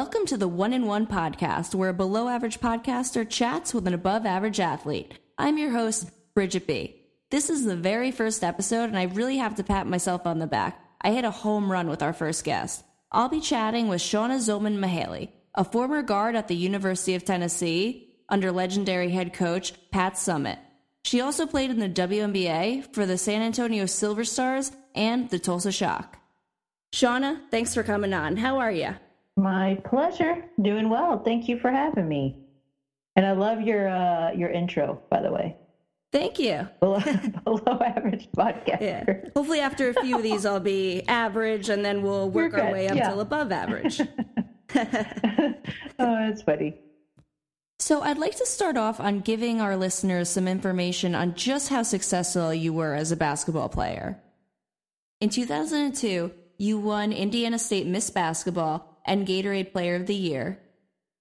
Welcome to the One in One podcast, where a below average podcaster chats with an above average athlete. I'm your host, Bridget B. This is the very first episode, and I really have to pat myself on the back. I hit a home run with our first guest. I'll be chatting with Shanna Zolman Mahaley, a former guard at the University of Tennessee under legendary head coach Pat Summitt. She also played in the WNBA for the San Antonio Silver Stars and the Tulsa Shock. Shanna, thanks for coming on. How are you? My pleasure. Doing well. Thank you for having me. And I love your uh, your intro, by the way. Thank you. Below, below average podcast. Yeah. Hopefully, after a few of these, I'll be average, and then we'll work our way up yeah. till above average. oh, that's funny. So, I'd like to start off on giving our listeners some information on just how successful you were as a basketball player. In 2002, you won Indiana State Miss Basketball and Gatorade Player of the Year.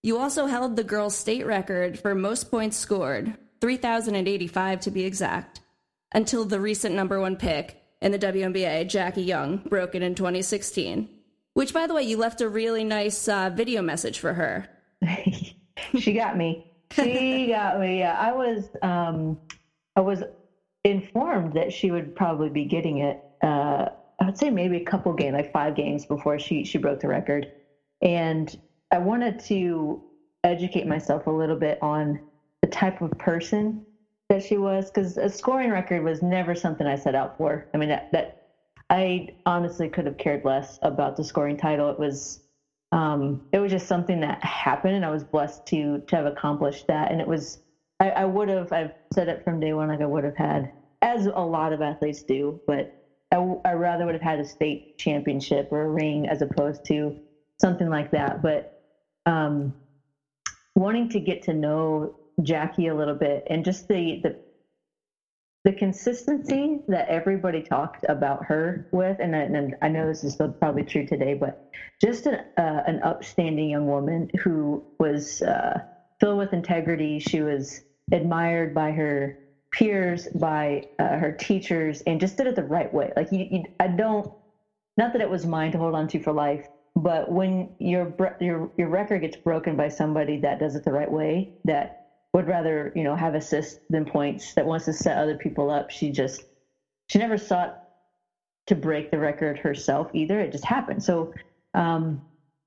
You also held the girls' state record for most points scored, 3,085 to be exact, until the recent number one pick in the WNBA, Jackie Young, broke it in 2016. Which, by the way, you left a really nice uh, video message for her. she got me. She got me. Yeah, I was. Um, I was informed that she would probably be getting it. Uh, I would say maybe a couple games, like five games before she she broke the record. And I wanted to educate myself a little bit on the type of person that she was because a scoring record was never something I set out for. I mean, that, that I honestly could have cared less about the scoring title. It was um, it was just something that happened, and I was blessed to to have accomplished that. And it was I, I would have I've said it from day one, like I would have had, as a lot of athletes do, but I, I rather would have had a state championship or a ring as opposed to something like that. But um, wanting to get to know Jackie a little bit and just the the the consistency that everybody talked about her with, and, and I know this is probably true today, but just an, uh, an upstanding young woman who was uh, filled with integrity. She was admired by her peers, by uh, her teachers, and just did it the right way. Like you, you, I don't, not that it was mine to hold on to for life, but when your your your record gets broken by somebody that does it the right way, that would rather you know have assists than points, that wants to set other people up, she just she never sought to break the record herself either. It just happened. So um,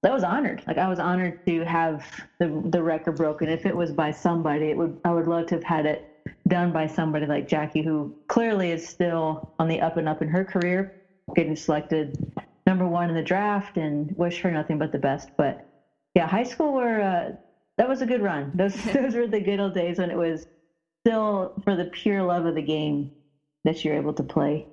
I was honored. Like I was honored to have the the record broken. If it was by somebody, it would I would love to have had it done by somebody like Jackie, who clearly is still on the up and up in her career, getting selected number one in the draft and wish her nothing but the best. But yeah, high school were uh, that was a good run. Those those were the good old days when it was still for the pure love of the game that you're able to play.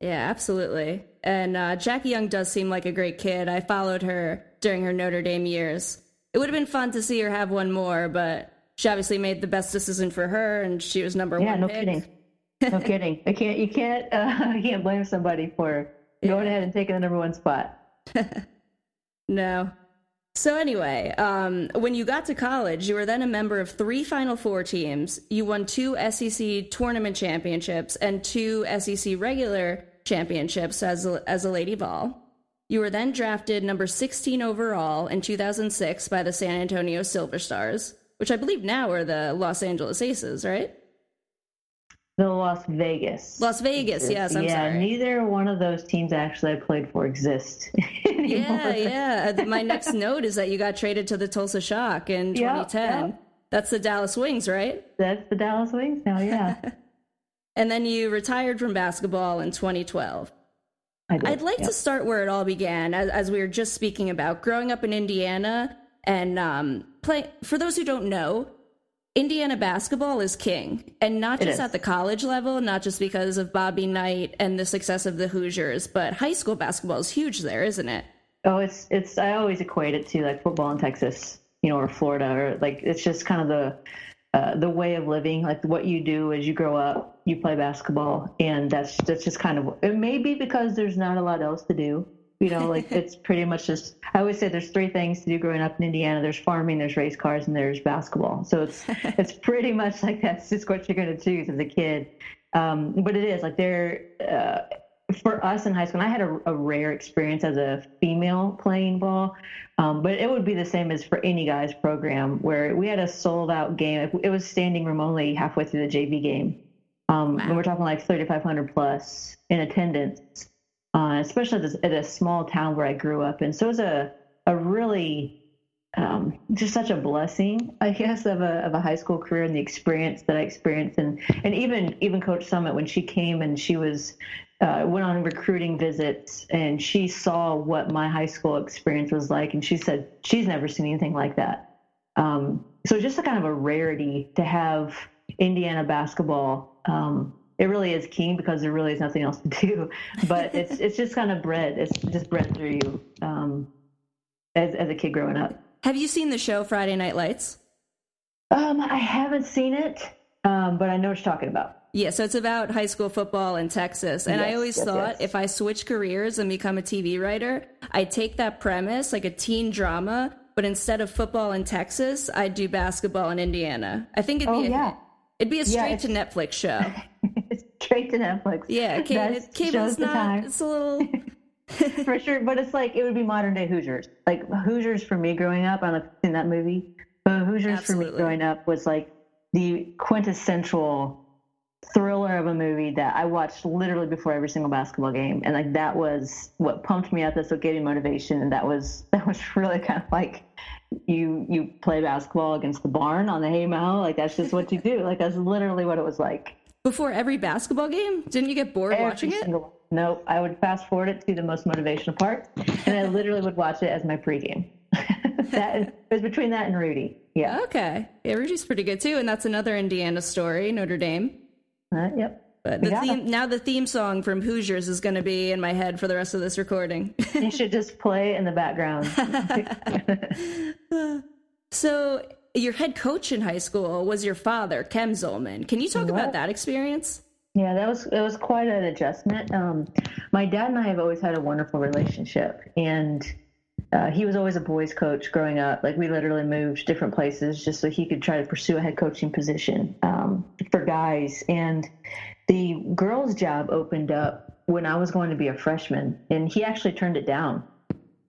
Yeah, absolutely. And uh, Jackie Young does seem like a great kid. I followed her during her Notre Dame years. It would have been fun to see her have one more, but she obviously made the best decision for her, and she was number yeah, one. Yeah, no pick. kidding. No kidding. I can't. You can't. Uh, you can't blame somebody for yeah. going ahead and taking the number one spot. no. So anyway, um, when you got to college, you were then a member of three Final Four teams. You won two SEC tournament championships and two SEC regular championships as a, as a Lady Vol. You were then drafted number 16 overall in 2006 by the San Antonio Silver Stars, which I believe now are the Los Angeles Aces, right? The Las Vegas. Las Vegas, yes. I'm yeah, sorry. neither one of those teams actually I played for exist. yeah, yeah. My next note is that you got traded to the Tulsa Shock in 2010. Yep, yep. That's the Dallas Wings, right? That's the Dallas Wings now, yeah. and then you retired from basketball in 2012. I would like yep. to start where it all began, as, as, we were just speaking about growing up in Indiana and um, play. For those who don't know, Indiana basketball is king, and not just at the college level, not just because of Bobby Knight and the success of the Hoosiers, but high school basketball is huge there, isn't it? Oh, it's it's. I always equate it to like football in Texas, you know, or Florida, or like it's just kind of the uh, the way of living. Like what you do as you grow up, you play basketball, and that's that's just kind of. It may be because there's not a lot else to do, you know, like it's pretty much just. I always say there's three things to do growing up in Indiana. There's farming, there's race cars, and there's basketball. So it's it's pretty much like that's just what you're going to choose as a kid. Um, but it is like they're uh, for us in high school, I had a, a rare experience as a female playing ball, um, but it would be the same as for any guy's program where we had a sold out game. It was standing room only halfway through the JV game. Um, wow. And we're talking like 3,500 plus in attendance, uh, especially at, a small town where I grew up. And so it was a, a really um, just such a blessing, I guess, of a of a high school career and the experience that I experienced, and and even even Coach Summitt when she came and she was uh, went on recruiting visits and she saw what my high school experience was like, and she said she's never seen anything like that. Um, so just a kind of a rarity to have Indiana basketball. Um, it really is king because there really is nothing else to do, but it's it's just kind of bred. It's just bred through you um, as as a kid growing up. Have you seen the show Friday Night Lights? Um, I haven't seen it, um, but I know what you're talking about. Yeah, so it's about high school football in Texas. And yes, I always yes, thought yes. if I switch careers and become a TV writer, I'd take that premise, like a teen drama, but instead of football in Texas, I'd do basketball in Indiana. I think it'd be oh, a, yeah. it'd be a straight yeah, to Netflix show. straight to Netflix. Yeah, cable, cable's not. It's a little for sure. But it's like it would be modern day Hoosiers. Like Hoosiers for me growing up. I don't know if you've seen that movie. But Hoosiers Absolutely. for me growing up was like the quintessential thriller of a movie that I watched literally before every single basketball game, and like that was what pumped me up. That's what gave me motivation, and that was that was really kind of like you you play basketball against the barn on the hay mow. Like that's just what you do. Like that's literally what it was like. Before every basketball game, didn't you get bored every watching it? Single, no, I would fast forward it to the most motivational part, and I literally would watch it as my pregame. that is, it was between that and Rudy. Yeah. Okay. Yeah, Rudy's pretty good too, and that's another Indiana story, Notre Dame. Uh, yep. But the theme, now the theme song from Hoosiers is going to be in my head for the rest of this recording. you should just play in the background. so, your head coach in high school was your father, Kem Zolman. Can you talk what? about that experience? Yeah, that was it was quite an adjustment. Um, my dad and I have always had a wonderful relationship, and uh, he was always a boys coach growing up. Like we literally moved different places just so he could try to pursue a head coaching position um, for guys. And the girls' job opened up when I was going to be a freshman, and he actually turned it down.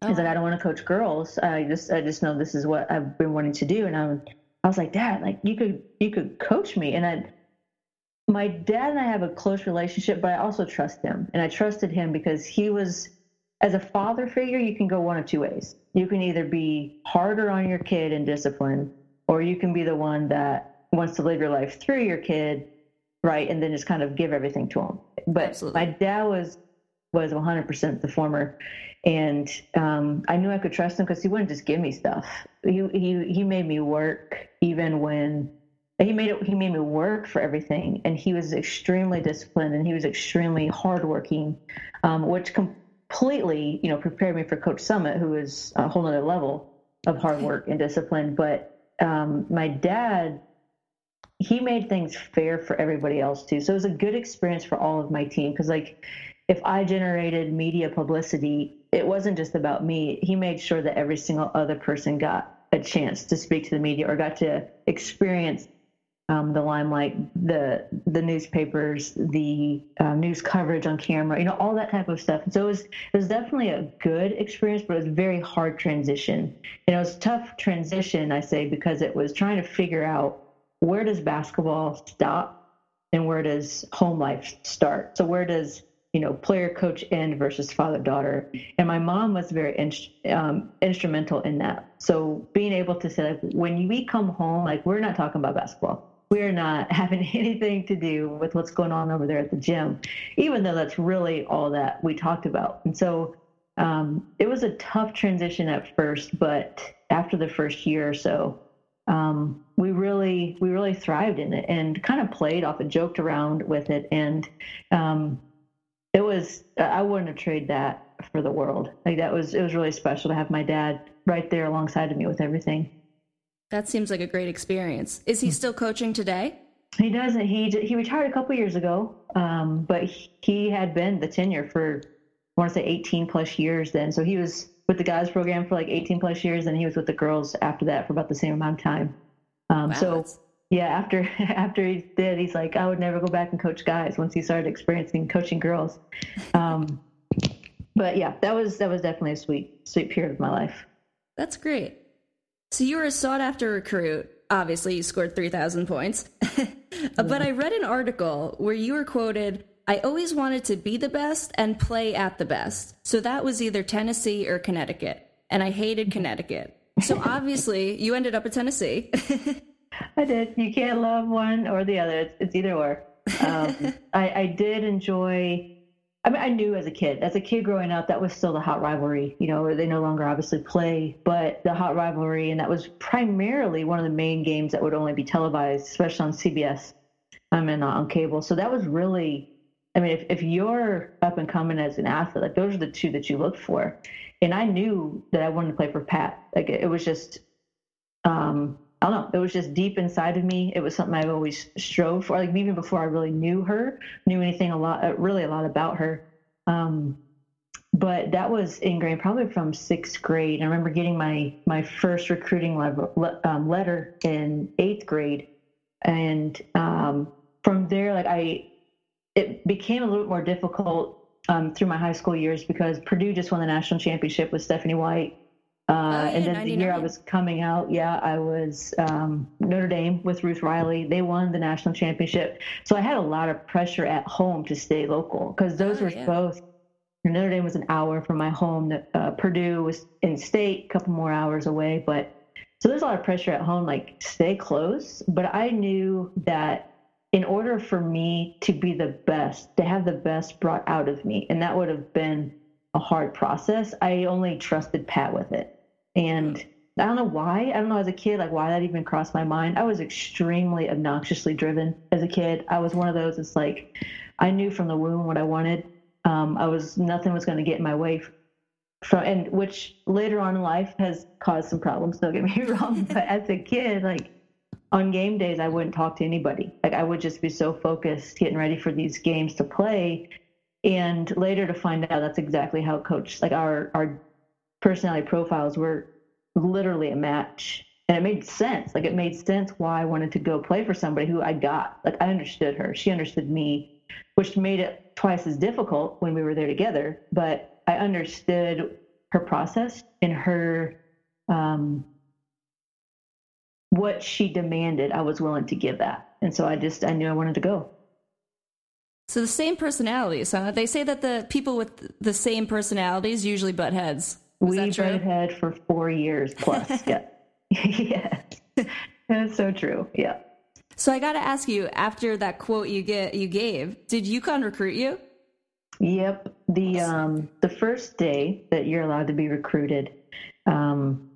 Oh. He's like, I don't want to coach girls. I just I just know this is what I've been wanting to do. And I I was like, Dad, like you could you could coach me. And I my dad and I have a close relationship, but I also trust him. And I trusted him because he was as a father figure, you can go one of two ways. You can either be harder on your kid in discipline, or you can be the one that wants to live your life through your kid, right? And then just kind of give everything to him. But Absolutely. my dad was was 100% the former, and um, I knew I could trust him because he wouldn't just give me stuff. He he he made me work even when he made it he made me work for everything and he was extremely disciplined and he was extremely hardworking um, which completely, you know, prepared me for Coach Summitt, who is a whole other level of hard work and discipline. But um, my dad, he made things fair for everybody else too. So it was a good experience for all of my team because, like, if I generated media publicity, it wasn't just about me. He made sure that every single other person got a chance to speak to the media or got to experience um, the limelight, the the newspapers, the uh, news coverage on camera, you know, all that type of stuff. So it was it was definitely a good experience, but it was a very hard transition. And it was tough transition, I say, because it was trying to figure out where does basketball stop and where does home life start. So where does you know player coach end versus father daughter. And my mom was very in, um, instrumental in that. So being able to say like when we come home like we're not talking about basketball. We're not having anything to do with what's going on over there at the gym, even though that's really all that we talked about. And so um, it was a tough transition at first, but after the first year or so, um, we really we really thrived in it and kind of played off and joked around with it, and um, it was I wouldn't have traded that for the world. Like that was it was really special to have my dad right there alongside of me with everything. That seems like a great experience. Is he still coaching today? He doesn't. He he retired a couple years ago, um, but he had been the tenure for I want to say 18 plus years. Then, so he was with the guys program for like 18 plus years, and he was with the girls after that for about the same amount of time. Um, wow, so yeah, after after he did, he's like, I would never go back and coach guys once he started experiencing coaching girls. Um, but yeah, that was that was definitely a sweet sweet period of my life. That's great. So you were a sought after recruit. Obviously, you scored three thousand points. but I read an article where you were quoted. I always wanted to be the best and play at the best. So that was either Tennessee or Connecticut. And I hated Connecticut. So obviously, you ended up at Tennessee. I did. You can't love one or the other. It's, it's either or. Um, I, I did enjoy. I mean, I knew as a kid, as a kid growing up, that was still the hot rivalry. You know, where they no longer obviously play, but the hot rivalry, and that was primarily one of the main games that would only be televised, especially on CBS. I mean, not on cable. So that was really. I mean, if, if you're up and coming as an athlete, like those are the two that you look for. And I knew that I wanted to play for Pat. Like it was just, um, I don't know. It was just deep inside of me. It was something I've always strove for. Like even before I really knew her, knew anything a lot, uh, really a lot about her. Um, but that was ingrained probably from sixth grade. I remember getting my my first recruiting level, um, letter in eighth grade, and um, from there, like I, it became a little bit more difficult um, through my high school years because Purdue just won the national championship with Stephanie White uh, oh, yeah, and then 99. the year I was coming out, yeah, I was um, Notre Dame with Ruth Riley. They won the national championship. So I had a lot of pressure at home to stay local because those oh, were yeah. both. Notre Dame was an hour from my home. Uh, Purdue was in state, a couple more hours away. But so there's a lot of pressure at home, like stay close. But I knew that in order for me to be the best, to have the best brought out of me, and that would have been a hard process, I only trusted Pat with it. And I don't know why. I don't know as a kid, like why that even crossed my mind. I was extremely obnoxiously driven as a kid. I was one of those. It's like I knew from the womb what I wanted. Um, I was nothing was going to get in my way from, and which later on in life has caused some problems. Don't get me wrong. but as a kid, like on game days, I wouldn't talk to anybody. Like I would just be so focused getting ready for these games to play. And later to find out that's exactly how coach, like our our personality profiles were literally a match. And it made sense. Like it made sense why I wanted to go play for somebody who I got. Like I understood her. She understood me, which made it twice as difficult when we were there together. But I understood her process and her um, what she demanded. I was willing to give that. And so I just I knew I wanted to go. So the same personalities, huh? They say that the people with the same personalities usually butt heads we butted head for four years plus. yeah. yeah. That's so true. Yeah. So I got to ask you, after that quote you get you gave, did UConn recruit you? Yep. The um the first day that you're allowed to be recruited, um,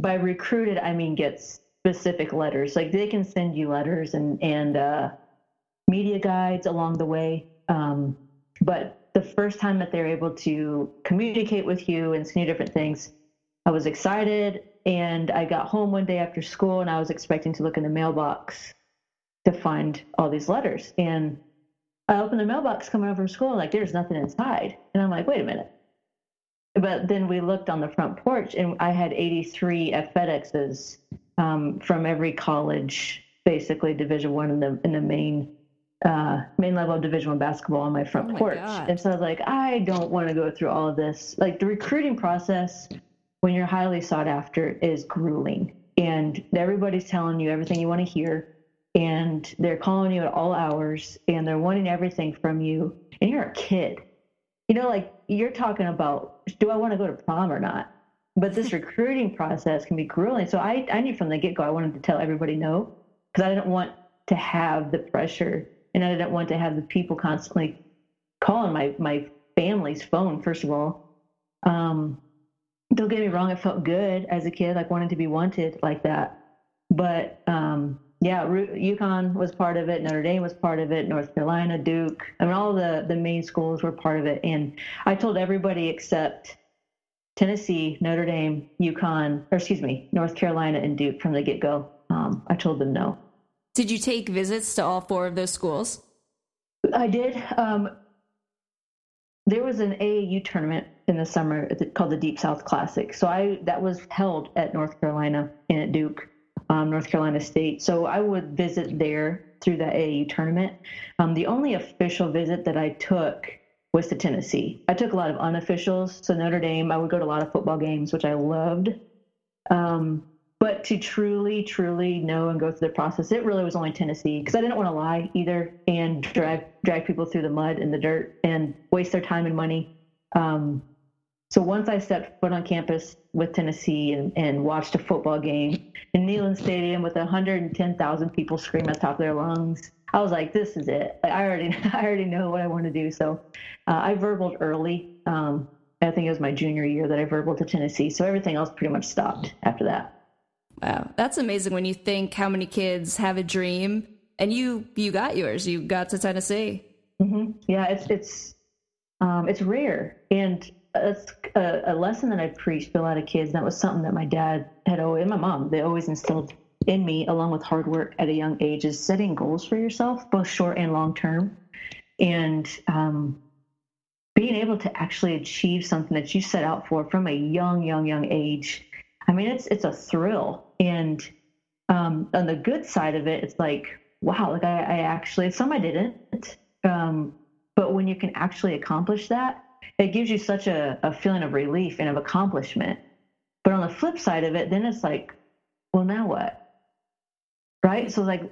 by recruited I mean get specific letters. Like they can send you letters and and uh, media guides along the way. Um, but the first time that they're able to communicate with you and see different things, I was excited. And I got home one day after school and I was expecting to look in the mailbox to find all these letters. And I opened the mailbox coming over from school, like there's nothing inside. And I'm like, wait a minute. But then we looked on the front porch and I had 83 at FedExes um, from every college, basically Division One in the in the main uh, main level of Division One basketball on my front oh porch, and so I was like, I don't want to go through all of this. Like the recruiting process, when you're highly sought after, is grueling, and everybody's telling you everything you want to hear, and they're calling you at all hours, and they're wanting everything from you, and you're a kid. You know, like you're talking about, do I want to go to prom or not? But this recruiting process can be grueling. So I, I knew from the get go, I wanted to tell everybody no, because I didn't want to have the pressure and I didn't want to have the people constantly calling my my family's phone. First of all, um, don't get me wrong, I felt good as a kid, like wanting to be wanted like that. But um, yeah, UConn was part of it. Notre Dame was part of it. North Carolina, Duke. I mean, all the the main schools were part of it. And I told everybody except Tennessee, Notre Dame, UConn, or excuse me, North Carolina, and Duke from the get go. Um, I told them no. Did you take visits to all four of those schools? I did. Um, there was an AAU tournament in the summer called the Deep South Classic. So I that was held at North Carolina and at Duke. um, North Carolina State. So I would visit there through the AAU tournament. Um, the only official visit that I took was to Tennessee. I took a lot of unofficials. So Notre Dame, I would go to a lot of football games, which I loved. Um, but to truly, truly know and go through the process, it really was only Tennessee because I didn't want to lie either and drag drag people through the mud and the dirt and waste their time and money. Um, so once I stepped foot on campus with Tennessee and, and watched a football game in Neyland Stadium with 110,000 people screaming at the top of their lungs, I was like, "This is it! I already, I already know what I want to do." So uh, I verbaled early. Um, I think it was my junior year that I verbaled to Tennessee. So everything else pretty much stopped after that. Wow, that's amazing when you think how many kids have a dream, and you you got yours. You got to Tennessee. Mm-hmm. Yeah, it's it's um, it's rare, and it's a, a, lesson that I preached to a lot of kids. That was something that my dad had always, and my mom, they always instilled in me, along with hard work at a young age, is setting goals for yourself, both short and long term, and um, being able to actually achieve something that you set out for from a young, young, young age. I mean, it's it's a thrill, and um, on the good side of it, it's like, wow, like I, I actually, some I didn't, um, but when you can actually accomplish that, it gives you such a, a feeling of relief and of accomplishment. But on the flip side of it, then it's like, well, now what? Right? So, like,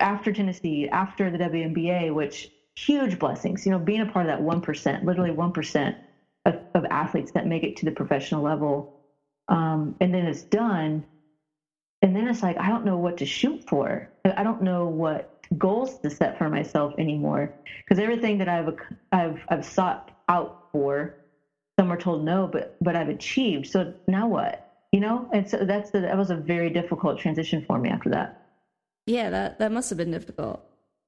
after Tennessee, after the WNBA, which huge blessings, you know, being a part of that 1%, literally 1% of, of athletes that make it to the professional level. Um, and then it's done. And then it's like, I don't know what to shoot for. I don't know what goals to set for myself anymore because everything that I've, I've, I've sought out for, some were told no, but, but I've achieved. So now what? You know, and so that's the, that was a very difficult transition for me after that. Yeah, that, that must have been difficult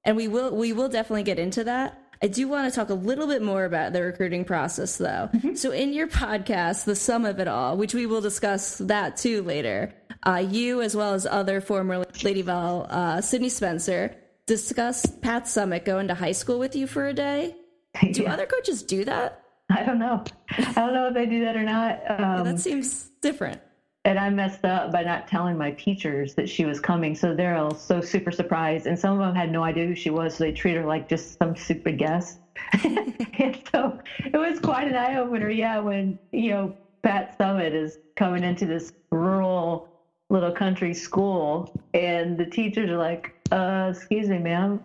and we will we will definitely get into that. I do want to talk a little bit more about the recruiting process, though. Mm-hmm. So, in your podcast, The Sum of It All, which we will discuss that too later, uh, you, as well as other former Lady Vol, uh, Sidney Spencer, discussed Pat Summitt going to high school with you for a day. Do yeah. other coaches do that? I don't know. I don't know if they do that or not. Um, that seems different and I messed up by not telling my teachers that she was coming. So they're all so super surprised. And some of them had no idea who she was. So they treat her like just some stupid guest. and so it was quite an eye opener. Yeah. When, you know, Pat Summitt is coming into this rural little country school and the teachers are like, uh, excuse me, ma'am,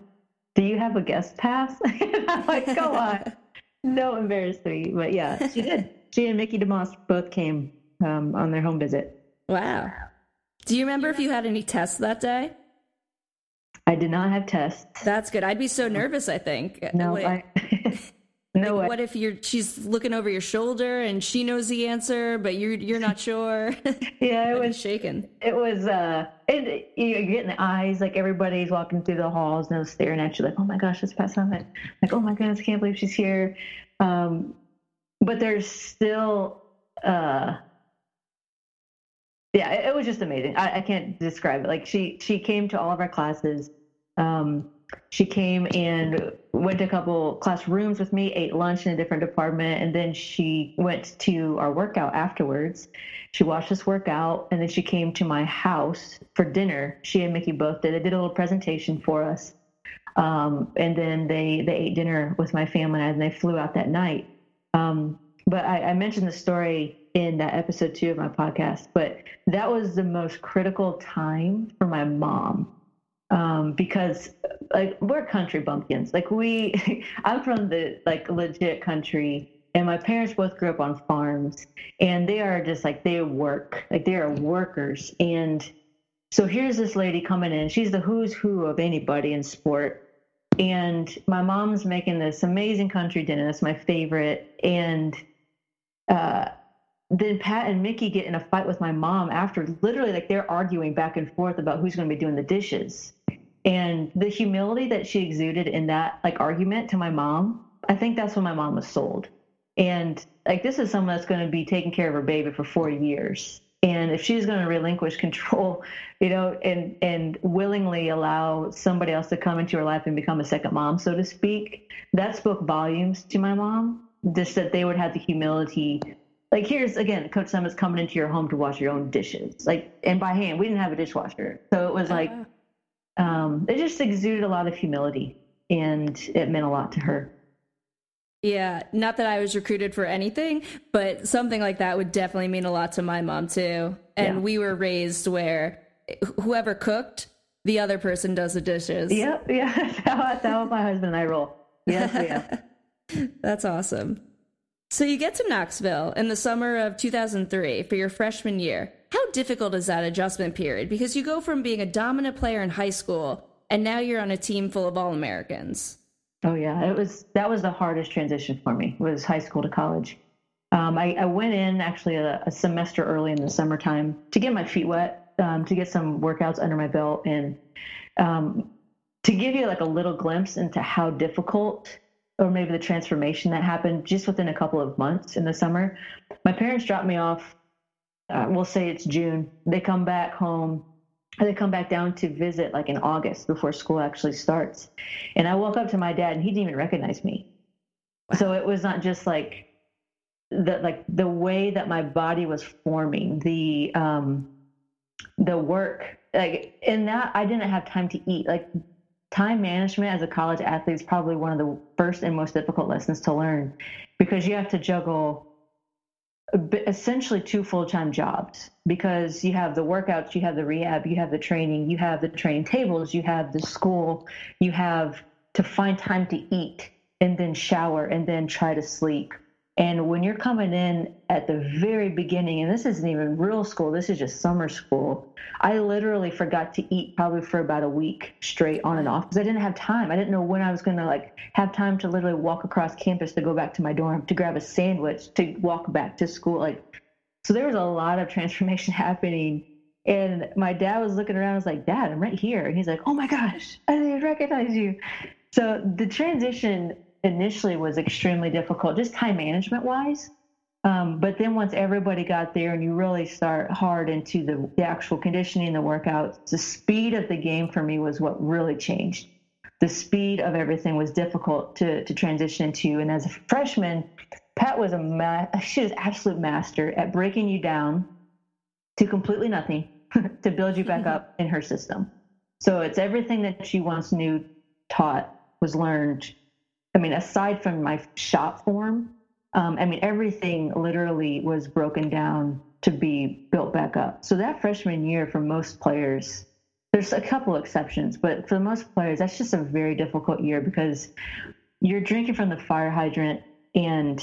do you have a guest pass? and I'm like, go on. No embarrass me. But yeah, she did. She and Mickey DeMoss both came um, on their home visit. Wow. Do you remember if you had any tests that day? I did not have tests. That's good. I'd be so nervous. I think. No, I, no. Like, what if you're she's looking over your shoulder and she knows the answer, but you're you're not sure? yeah, it was shaken. It was. uh it, You're getting the eyes like everybody's walking through the halls and they're staring at you like, oh my gosh, it's Pat Summitt. Like, oh my goodness, I can't believe she's here. Um, but there's still. uh yeah, it, it was just amazing. I, I, can't describe it. Like she she came to all of our classes. Um, she came and went to a couple classrooms with me, ate lunch in a different department, and then she went to our workout afterwards. She watched us work out, and then she came to my house for dinner. She and Mickey both did. They did a little presentation for us, um, and then they they ate dinner with my family, and they flew out that night. Um, but I, I mentioned the story in that episode two of my podcast, but that was the most critical time for my mom. Um, because like we're country bumpkins. Like we I'm from the like legit country and my parents both grew up on farms and they are just like they work. Like they are workers. And so here's this lady coming in. She's the who's who of anybody in sport. And my mom's making this amazing country dinner. That's my favorite. And uh, then Pat and Mickey get in a fight with my mom after literally like they're arguing back and forth about who's going to be doing the dishes. And the humility that she exuded in that like argument to my mom, I think that's when my mom was sold. And like this is someone that's going to be taking care of her baby for four years. And if she's going to relinquish control, you know, and and willingly allow somebody else to come into her life and become a second mom, so to speak, that spoke volumes to my mom. Just that they would have the humility like here's again, Coach Summitt's coming into your home to wash your own dishes, like and by hand. We didn't have a dishwasher, so it was like uh-huh. Um, it just exuded a lot of humility, and it meant a lot to her. Yeah, not that I was recruited for anything, but something like that would definitely mean a lot to my mom too. And yeah. we were raised where whoever cooked, the other person does the dishes. Yep, yeah, that's how, my husband and I roll. Yes, yeah. that's awesome. So you get to Knoxville in the summer of 2003 for your freshman year. How difficult is that adjustment period? Because you go from being a dominant player in high school and now you're on a team full of All Americans. Oh yeah, it was that was the hardest transition for me. Was high school to college. Um, I, I, went in actually a, a, semester early in the summertime to get my feet wet, um, to get some workouts under my belt, and um, to give you like a little glimpse into how difficult, or maybe the transformation that happened just within a couple of months in the summer. My parents dropped me off. Uh, we'll say it's June. They come back home they come back down to visit like in August before school actually starts. And I woke up to my dad and he didn't even recognize me. So it was not just like the like the way that my body was forming, the um the work like in that I didn't have time to eat. Like time management as a college athlete is probably one of the first and most difficult lessons to learn because you have to juggle essentially two full-time jobs because you have the workouts you have the rehab you have the training you have the training tables you have the school you have to find time to eat and then shower and then try to sleep and when you're coming in at the very beginning, and this isn't even real school, this is just summer school, I literally forgot to eat probably for about a week straight on and off because I didn't have time. I didn't know when I was going to like have time to literally walk across campus to go back to my dorm, to grab a sandwich, to walk back to school. Like, so there was a lot of transformation happening. And my dad was looking around, I was like, Dad, I'm right here. And he's like, Oh my gosh, I didn't recognize you. So the transition initially was extremely difficult, just time management wise. Um, but then once everybody got there and you really start hard into the, the actual conditioning, the workouts, the speed of the game for me was what really changed. The speed of everything was difficult to, to transition to. And as a freshman, Pat was a ma- she was absolute master at breaking you down to completely nothing to build you back up in her system. So it's everything that she once knew, taught, was learned I mean, aside from my shot form, um, I mean, everything literally was broken down to be built back up. So that freshman year, for most players, there's a couple exceptions, but for most players, that's just a very difficult year because you're drinking from the fire hydrant and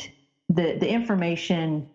the the information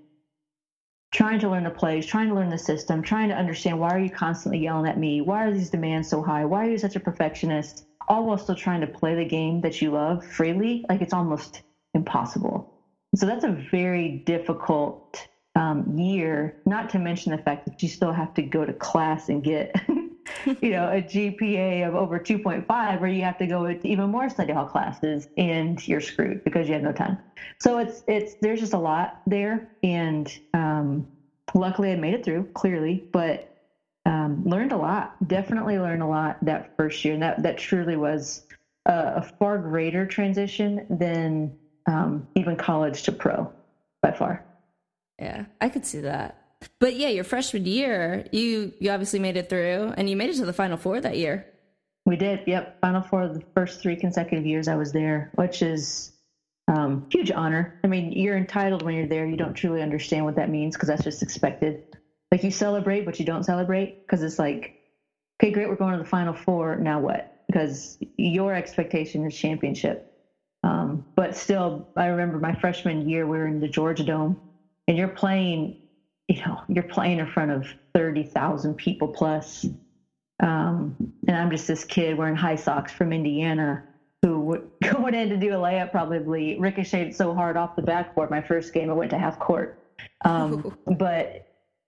trying to learn the plays, trying to learn the system, trying to understand why are you constantly yelling at me? Why are these demands so high? Why are you such a perfectionist? All while still trying to play the game that you love freely, like it's almost impossible. So that's a very difficult um, year, not to mention the fact that you still have to go to class and get, you know, a GPA of over 2.5, or you have to go to even more study hall classes and you're screwed because you have no time. So it's, it's, there's just a lot there. And um, luckily I made it through clearly, but um, learned a lot. Definitely learned a lot that first year, and that that truly was a, a far greater transition than um, even college to pro by far. Yeah, I could see that. But yeah, your freshman year, you you obviously made it through, and you made it to the Final Four that year. We did. Yep, Final Four the first three consecutive years I was there, which is um, huge honor. I mean, you're entitled when you're there. You don't truly understand what that means because that's just expected like you celebrate, but you don't celebrate because it's like, okay, great, we're going to the final four. Now what? Because your expectation is championship. Um, but still, I remember my freshman year, we were in the Georgia Dome, and you're playing, you know, you're playing in front of 30,000 people plus. Um, and I'm just this kid wearing high socks from Indiana who would going in to do a layup probably ricocheted so hard off the backboard my first game I went to half court. Um, but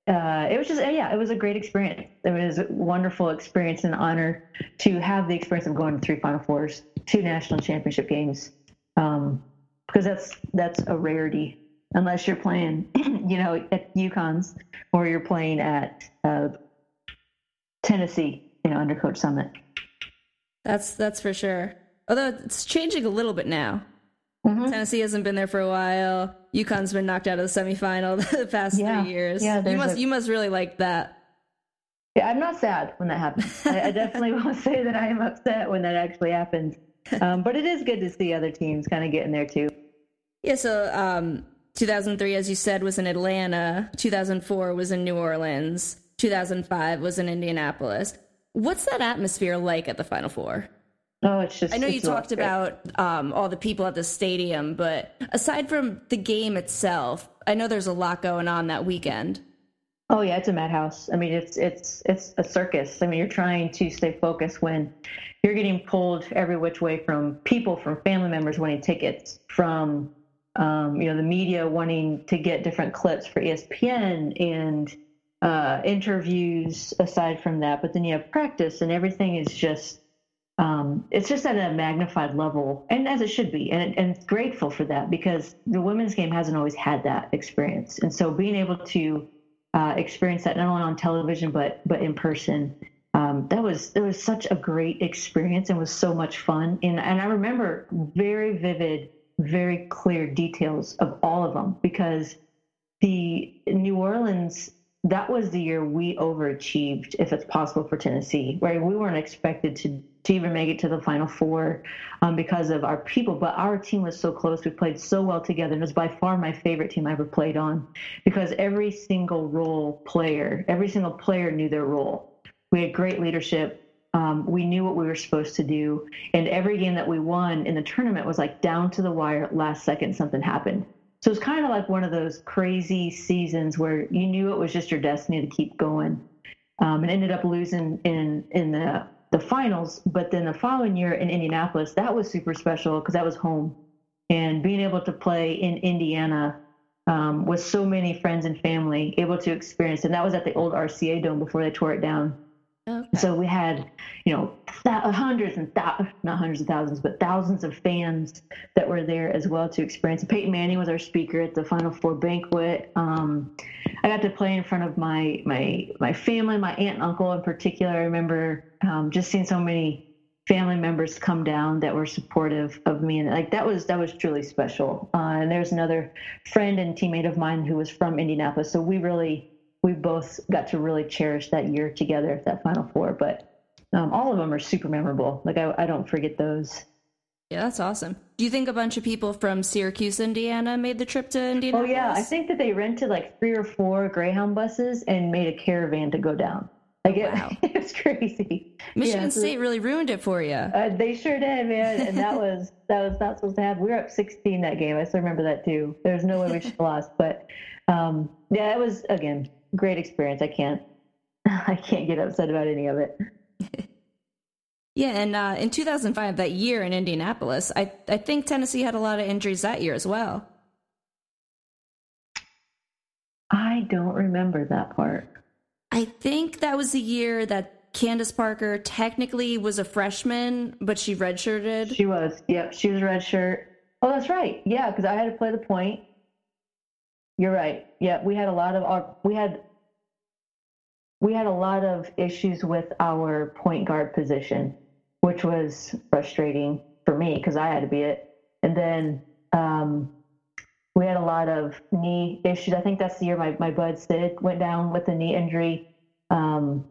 uh, it was just yeah, it was a great experience. It was a wonderful experience and honor to have the experience of going to three Final Fours, two national championship games, um, because that's that's a rarity. Unless you're playing, you know, at UConn's or you're playing at uh, Tennessee, you know, under Coach Summitt. That's that's for sure. Although it's changing a little bit now. Mm-hmm. Tennessee hasn't been there for a while. UConn's been knocked out of the semifinal the past yeah. three years. Yeah, you must a... you must really like that. Yeah, I'm not sad when that happens. I, I, definitely won't say that I am upset when that actually happens. Um, but it is good to see other teams kind of getting there too. Yeah. So um, 2003, as you said, was in Atlanta. 2004 was in New Orleans. 2005 was in Indianapolis. What's that atmosphere like at the Final Four? Oh, it's just. I know you talked about um, all the people at the stadium, but aside from the game itself, I know there's a lot going on that weekend. Oh yeah, it's a madhouse. I mean, it's it's it's a circus. I mean, you're trying to stay focused when you're getting pulled every which way from people, from family members wanting tickets, from um, you know the media wanting to get different clips for ESPN and uh, interviews. Aside from that, but then you have practice, and everything is just um, it's just at a magnified level, and as it should be, and, and grateful for that because the women's game hasn't always had that experience, and so being able to uh, experience that not only on television but but in person, um, that was it was such a great experience and was so much fun, and and I remember very vivid, very clear details of all of them because the New Orleans that was the year we overachieved, if it's possible for Tennessee, right? We weren't expected to to even make it to the final four um, because of our people. But our team was so close. We played so well together. And it was by far my favorite team I ever played on because every single role player, every single player knew their role. We had great leadership. Um, we knew what we were supposed to do. And every game that we won in the tournament was like down to the wire, last second, something happened. So it's kind of like one of those crazy seasons where you knew it was just your destiny to keep going. Um, and ended up losing in in the the finals. But then the following year in Indianapolis, that was super special because that was home. And being able to play in Indiana um, with so many friends and family, able to experience, and that was at the old RCA Dome before they tore it down. Okay. So we had, you know, hundreds and th- not hundreds of thousands, but thousands of fans that were there as well to experience. Peyton Manning was our speaker at the Final Four banquet. Um, I got to play in front of my my my family, my aunt and uncle in particular. I remember um, just seeing so many family members come down that were supportive of me, and like that was that was truly special. Uh, and there's another friend and teammate of mine who was from Indianapolis, so we really we both got to really cherish that year together, that Final Four. But um, all of them are super memorable. Like I, I don't forget those. Yeah, that's awesome. Do you think a bunch of people from Syracuse, Indiana, made the trip to Indianapolis? Oh yeah, I think that they rented like three or four Greyhound buses and made a caravan to go down. Like it, wow. it was crazy. Michigan yeah, State really ruined it for you. Uh, they sure did, man. And that was that was not supposed to happen. We were up 16 that game. I still remember that too. There's no way we should have lost, but um, yeah, it was again great experience. I can't I can't get upset about any of it. yeah, and uh, in 2005, that year in Indianapolis, I I think Tennessee had a lot of injuries that year as well. I don't remember that part. I think that was the year that Candace Parker technically was a freshman, but she redshirted. She was. Yep, she was redshirt. Oh, that's right. Yeah, because I had to play the point. You're right. Yeah, we had a lot of our we had we had a lot of issues with our point guard position, which was frustrating for me because I had to be it. And then um, we had a lot of knee issues. I think that's the year my, my bud Sid went down with a knee injury. Um,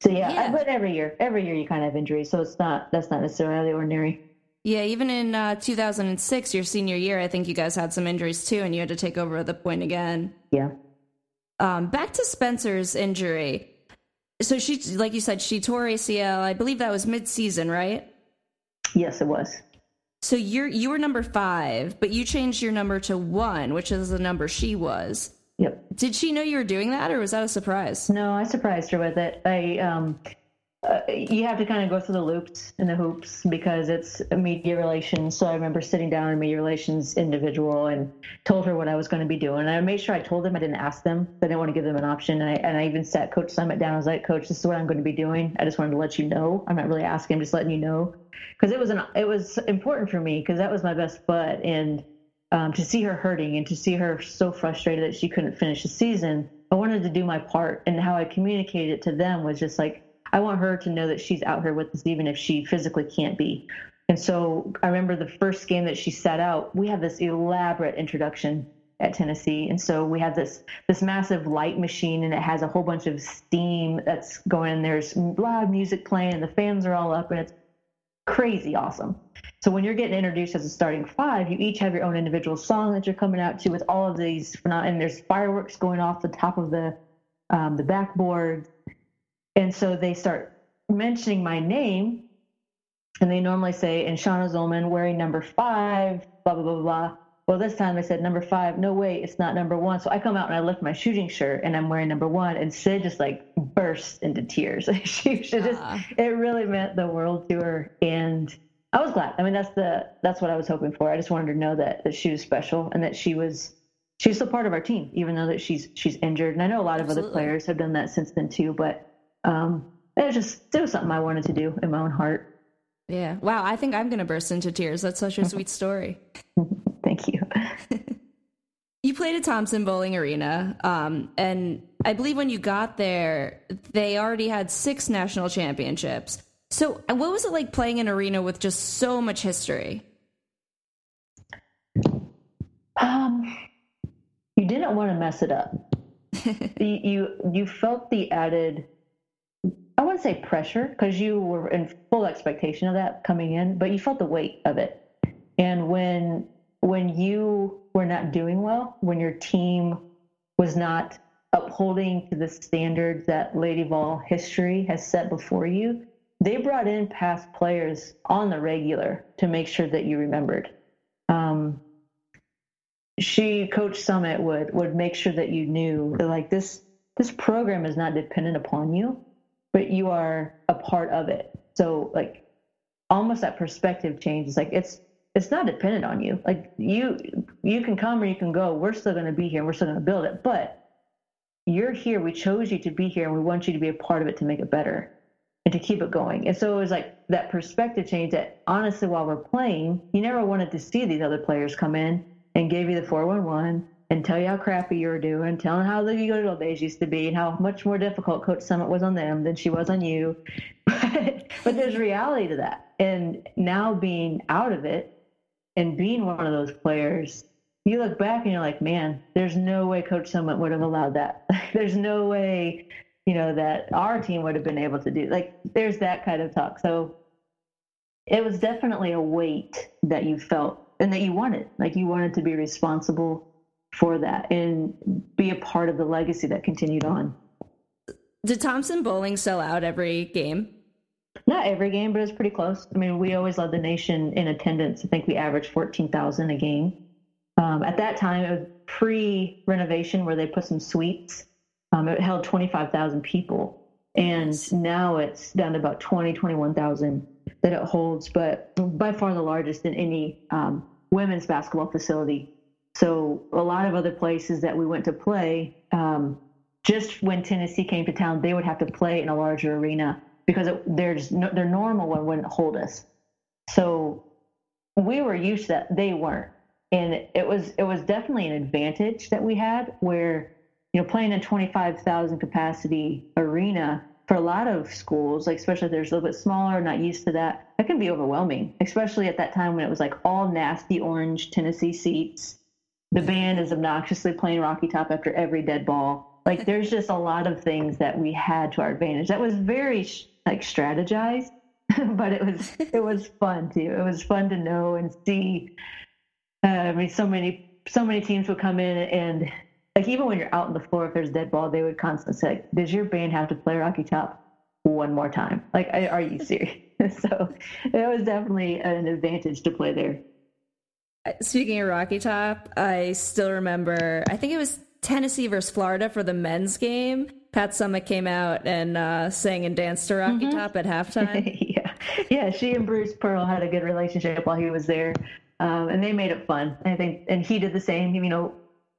so yeah, yeah. but every year, every year you kind of have injuries. So it's not, that's not necessarily ordinary. Yeah, even in uh, 2006, your senior year, I think you guys had some injuries too, and you had to take over the point again. Yeah. Um, back to Spencer's injury. So she, like you said, she tore ACL. I believe that was mid-season, right? Yes, it was. So you're you were number five, but you changed your number to one, which is the number she was. Yep. Did she know you were doing that, or was that a surprise? No, I surprised her with it. I um, you have to kind of go through the loops and the hoops because it's media relations. So I remember sitting down in media relations individual and told her what I was going to be doing. And I made sure I told them I didn't ask them. I didn't want to give them an option. And I, and I even sat Coach Summitt down. I was like, Coach, this is what I'm going to be doing. I just wanted to let you know. I'm not really asking. I'm just letting you know because it was an it was important for me because that was my best butt and um, to see her hurting and to see her so frustrated that she couldn't finish the season. I wanted to do my part, and how I communicated it to them was just like I want her to know that she's out here with us, even if she physically can't be. And so I remember the first game that she set out, we had this elaborate introduction at Tennessee. And so we had this this massive light machine and it has a whole bunch of steam that's going in. There's loud music playing and the fans are all up and it's crazy awesome. So when you're getting introduced as a starting five, you each have your own individual song that you're coming out to with all of these and there's fireworks going off the top of the um, the backboard. And so they start mentioning my name and they normally say, and Shanna Zolman wearing number five, blah, blah, blah, blah. Well, this time they said number five. No, way, it's not number one. So I come out and I lift my shooting shirt and I'm wearing number one. And Sid just like bursts into tears. she, she just, it really meant the world to her. And I was glad. I mean, that's the, that's what I was hoping for. I just wanted her to know that, that she was special and that she was, she's still part of our team, even though that she's, she's injured. And I know a lot of Absolutely. other players have done that since then too, but, um, it was just, it was something I wanted to do in my own heart. Yeah. Wow. I think I'm going to burst into tears. That's such a sweet story. Thank you. you played at Thompson Boling Arena. Um, and I believe when you got there, they already had six national championships. So, what was it like playing an arena with just so much history? Um, you didn't want to mess it up. you, you you felt the added I wouldn't say pressure because you were in full expectation of that coming in, but you felt the weight of it. And when when you were not doing well, when your team was not upholding to the standards that Lady Vol history has set before you, they brought in past players on the regular to make sure that you remembered. Um, she, Coach Summitt, would would make sure that you knew that like this this program is not dependent upon you but you are a part of it. So like almost that perspective change is Like it's it's not dependent on you. Like you you can come or you can go. We're still going to be here. We're still going to build it. But you're here. We chose you to be here, and we want you to be a part of it to make it better and to keep it going. And so it was like that perspective change. That honestly, while we're playing, you never wanted to see these other players come in and give you the four one one and tell you how crappy you were doing, tell them how the good old days used to be and how much more difficult Coach Summitt was on them than she was on you. but, but there's reality to that. And now being out of it and being one of those players, you look back and you're like, man, there's no way Coach Summitt would have allowed that. there's no way, you know, that our team would have been able to do. Like, there's that kind of talk. So it was definitely a weight that you felt and that you wanted. Like, you wanted to be responsible for that and be a part of the legacy that continued on. Did Thompson Boling sell out every game? Not every game, but it's pretty close. I mean, we always led the nation in attendance. I think we averaged 14,000 a game. Um, at that time, it was pre renovation where they put some suites. Um, it held 25,000 people. And now it's down to about 20, 21,000 that it holds, but by far the largest in any um, women's basketball facility so a lot of other places that we went to play, um, just when Tennessee came to town, they would have to play in a larger arena because it, their normal one wouldn't hold us. So we were used to that; they weren't, and it was it was definitely an advantage that we had where you know playing in twenty five thousand capacity arena for a lot of schools, like especially if they're a little bit smaller, not used to that, that can be overwhelming, especially at that time when it was like all nasty orange Tennessee seats the band is obnoxiously playing Rocky Top after every dead ball. Like there's just a lot of things that we had to our advantage. That was very like strategized, but it was it was fun too. It was fun to know and see. Uh, I mean, so many so many teams would come in and like even when you're out on the floor, if there's dead ball, they would constantly say, "Does your band have to play Rocky Top one more time? Like, are you serious?" so it was definitely an advantage to play there. Speaking of Rocky Top, I still remember. I think it was Tennessee versus Florida for the men's game. Pat Summitt came out and uh, sang and danced to Rocky mm-hmm. Top at halftime. yeah, yeah. She and Bruce Pearl had a good relationship while he was there, um, and they made it fun. I think, and he did the same. You know,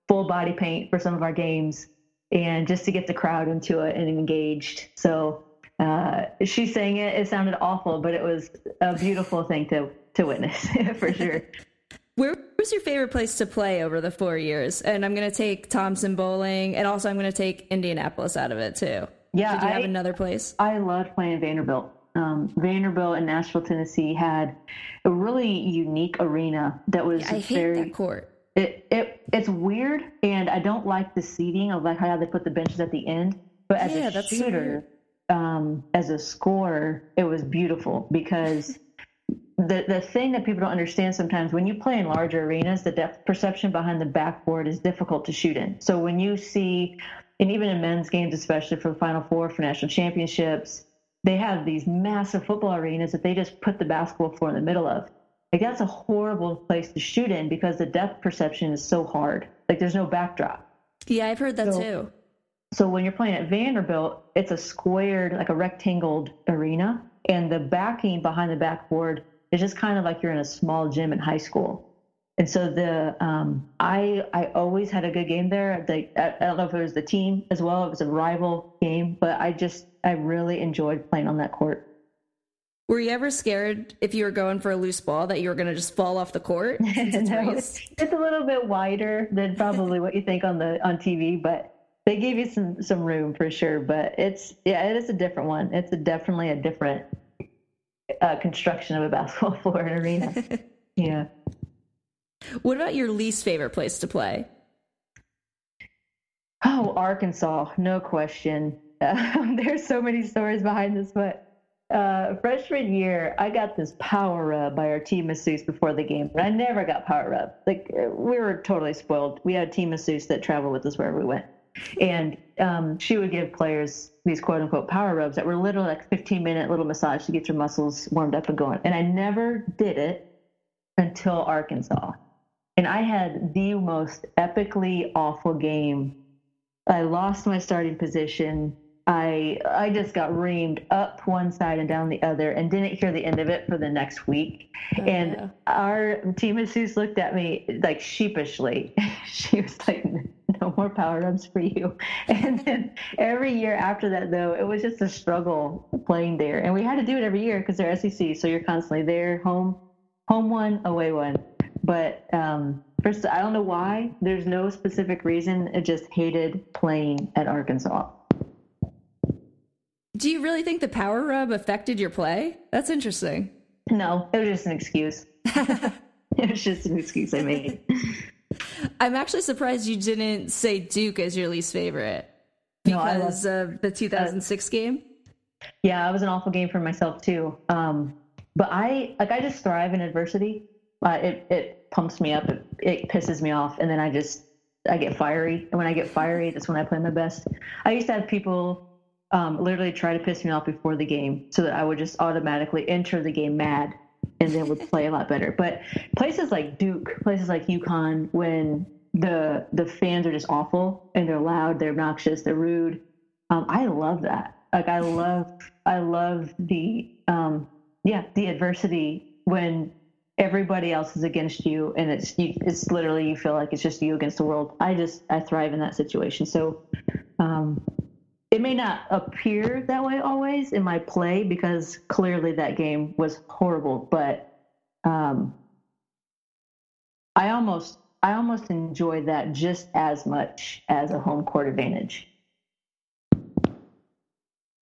full body paint for some of our games, and just to get the crowd into it and engaged. So uh, she sang it. It sounded awful, but it was a beautiful thing to to witness for sure. Where was your favorite place to play over the four years? And I'm going to take Thompson Boling, and also I'm going to take Indianapolis out of it too. Yeah, did you I, have another place? I loved playing Vanderbilt. um, Vanderbilt in Nashville, Tennessee had a really unique arena that was I hate very. that court. It, it it's weird, and I don't like the seating of like how they put the benches at the end. But as Yeah, a that's so shooter, um, as a scorer, it was beautiful because the the thing that people don't understand sometimes when you play in larger arenas, the depth perception behind the backboard is difficult to shoot in. So when you see, and even in men's games, especially for the Final Four for national championships, they have these massive football arenas that they just put the basketball floor in the middle of. Like that's a horrible place to shoot in because the depth perception is so hard. Like there's no backdrop. Yeah, I've heard that So- too. So when you're playing at Vanderbilt, it's a squared, like a rectangled arena, and the backing behind the backboard is just kind of like you're in a small gym in high school. And so the um, I I always had a good game there. They, I, I don't know if it was the team as well. It was a rival game, but I just I really enjoyed playing on that court. Were you ever scared if you were going for a loose ball that you were going to just fall off the court? it's No, raised? it's a little bit wider than probably what you think on the on TV, but they gave you some some room for sure. But it's yeah, it is a different one. It's a definitely a different uh, construction of a basketball floor and arena. yeah. What about your least favorite place to play? Oh, Arkansas, no question. Uh, there's so many stories behind this, but uh, freshman year, I got this power rub by our team masseuse before the game, but I never got power rub. Like we were totally spoiled. We had a team masseuse that traveled with us wherever we went, and um, she would give players these quote unquote power rubs that were literally like 15 minute little massage to get your muscles warmed up and going. And I never did it until Arkansas, and I had the most epically awful game I lost my starting position. I I just got reamed up one side and down the other, and didn't hear the end of it for the next week. and no. our team masseuse looked at me like sheepishly. she was like, "No more power ups for you." And then every year after that, though, it was just a struggle playing there, and we had to do it every year because they're SEC, so you're constantly there, home, home one, away one. But um, first, I don't know why. There's no specific reason. I just hated playing at Arkansas. Do you really think the power rub affected your play? That's interesting. No, it was just an excuse. it was just an excuse I made. I'm actually surprised you didn't say Duke as your least favorite No, love- because of the 2006 game. Yeah, it was an awful game for myself too. Um, but I like I just thrive in adversity. Uh, it it pumps me up. It, it pisses me off, and then I just I get fiery. And when I get fiery, that's when I play my best. I used to have people um, literally try to piss me off before the game, so that I would just automatically enter the game mad, and then would play a lot better. But places like Duke, places like UConn, when the the fans are just awful and they're loud, they're obnoxious, they're rude. Um, I love that. Like I love, I love the, um, yeah, the adversity when everybody else is against you, and it's you, it's literally you feel like it's just you against the world. I just I thrive in that situation. So, um, it may not appear that way always in my play because clearly that game was horrible, but um, I almost I almost enjoy that just as much as a home court advantage.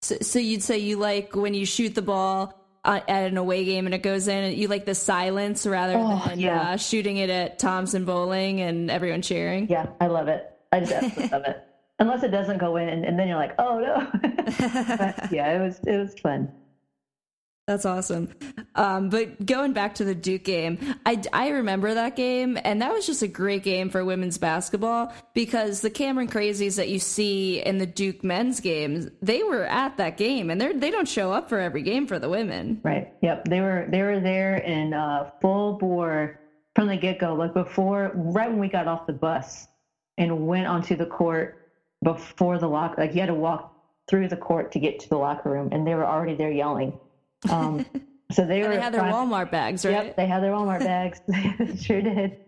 So, so you'd say you like when you shoot the ball uh, at an away game and it goes in, you like the silence rather Oh, than yeah. uh, shooting it at Thompson Boling and everyone cheering. Yeah, I love it. I just absolutely love it. Unless it doesn't go in, and, and then you're like, oh no. but yeah, it was it was fun. That's awesome. Um, but going back to the Duke game, I, I remember that game, and that was just a great game for women's basketball because the Cameron Crazies that you see in the Duke men's games, they were at that game, and they they don't show up for every game for the women. Right. Yep. They were they were there in uh, full bore from the get go. Like before, right when we got off the bus and went onto the court before the lock. Like you had to walk through the court to get to the locker room, and they were already there yelling. Um, so they And were. they had their trying- Walmart bags, right? Yep. They had their Walmart bags. They sure did.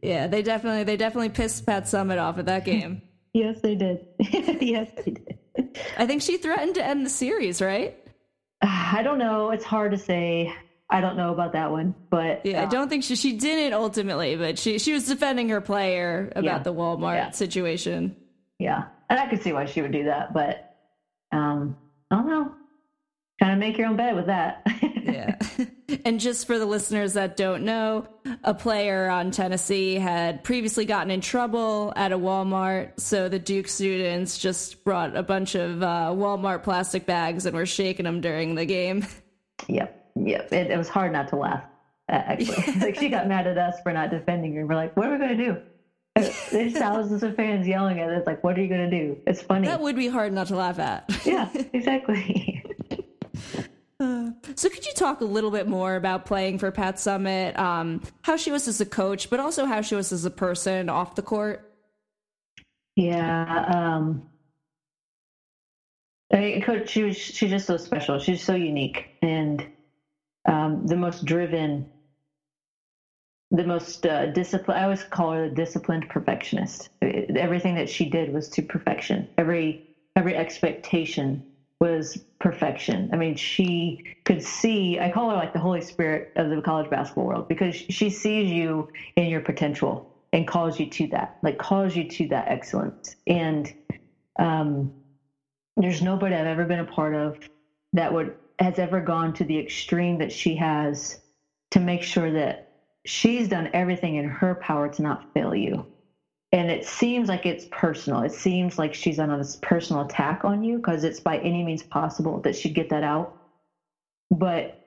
Yeah, they definitely they definitely pissed Pat Summitt off at that game. Yes, they did. yes, they did. I think she threatened to end the series, right? I don't know. It's hard to say. I don't know about that one, but Yeah, I uh, don't think she she didn't ultimately, but she she was defending her player about Yeah. the Walmart Yeah. situation. Yeah, and I could see why she would do that, but um, I don't know. kind of make your own bed with that. yeah. And just for the listeners that don't know, a player on Tennessee had previously gotten in trouble at a Walmart. So the Duke students just brought a bunch of uh, Walmart plastic bags and were shaking them during the game. Yep. Yep. It, it was hard not to laugh, actually. like she got mad at us for not defending her. We're like, what are we going to do? There's thousands of fans yelling at us. Like, what are you going to do? It's funny. That would be hard not to laugh at. yeah, exactly. Uh, so, could you talk a little bit more about playing for Pat Summitt, um, how she was as a coach, but also how she was as a person off the court? Yeah, um, I coach, she was she's just so special. She's so unique and um, the most driven, the most uh, disciplined. I always call her the disciplined perfectionist. Everything that she did was to perfection. Every every expectation was perfection. I mean, she could see, I call her like the Holy Spirit of the college basketball world because she sees you in your potential and calls you to that, like calls you to that excellence. And um, there's nobody I've ever been a part of that would has ever gone to the extreme that she has to make sure that she's done everything in her power to not fail you and it seems like it's personal. It seems like she's on a personal attack on you because it's by any means possible that she'd get that out. But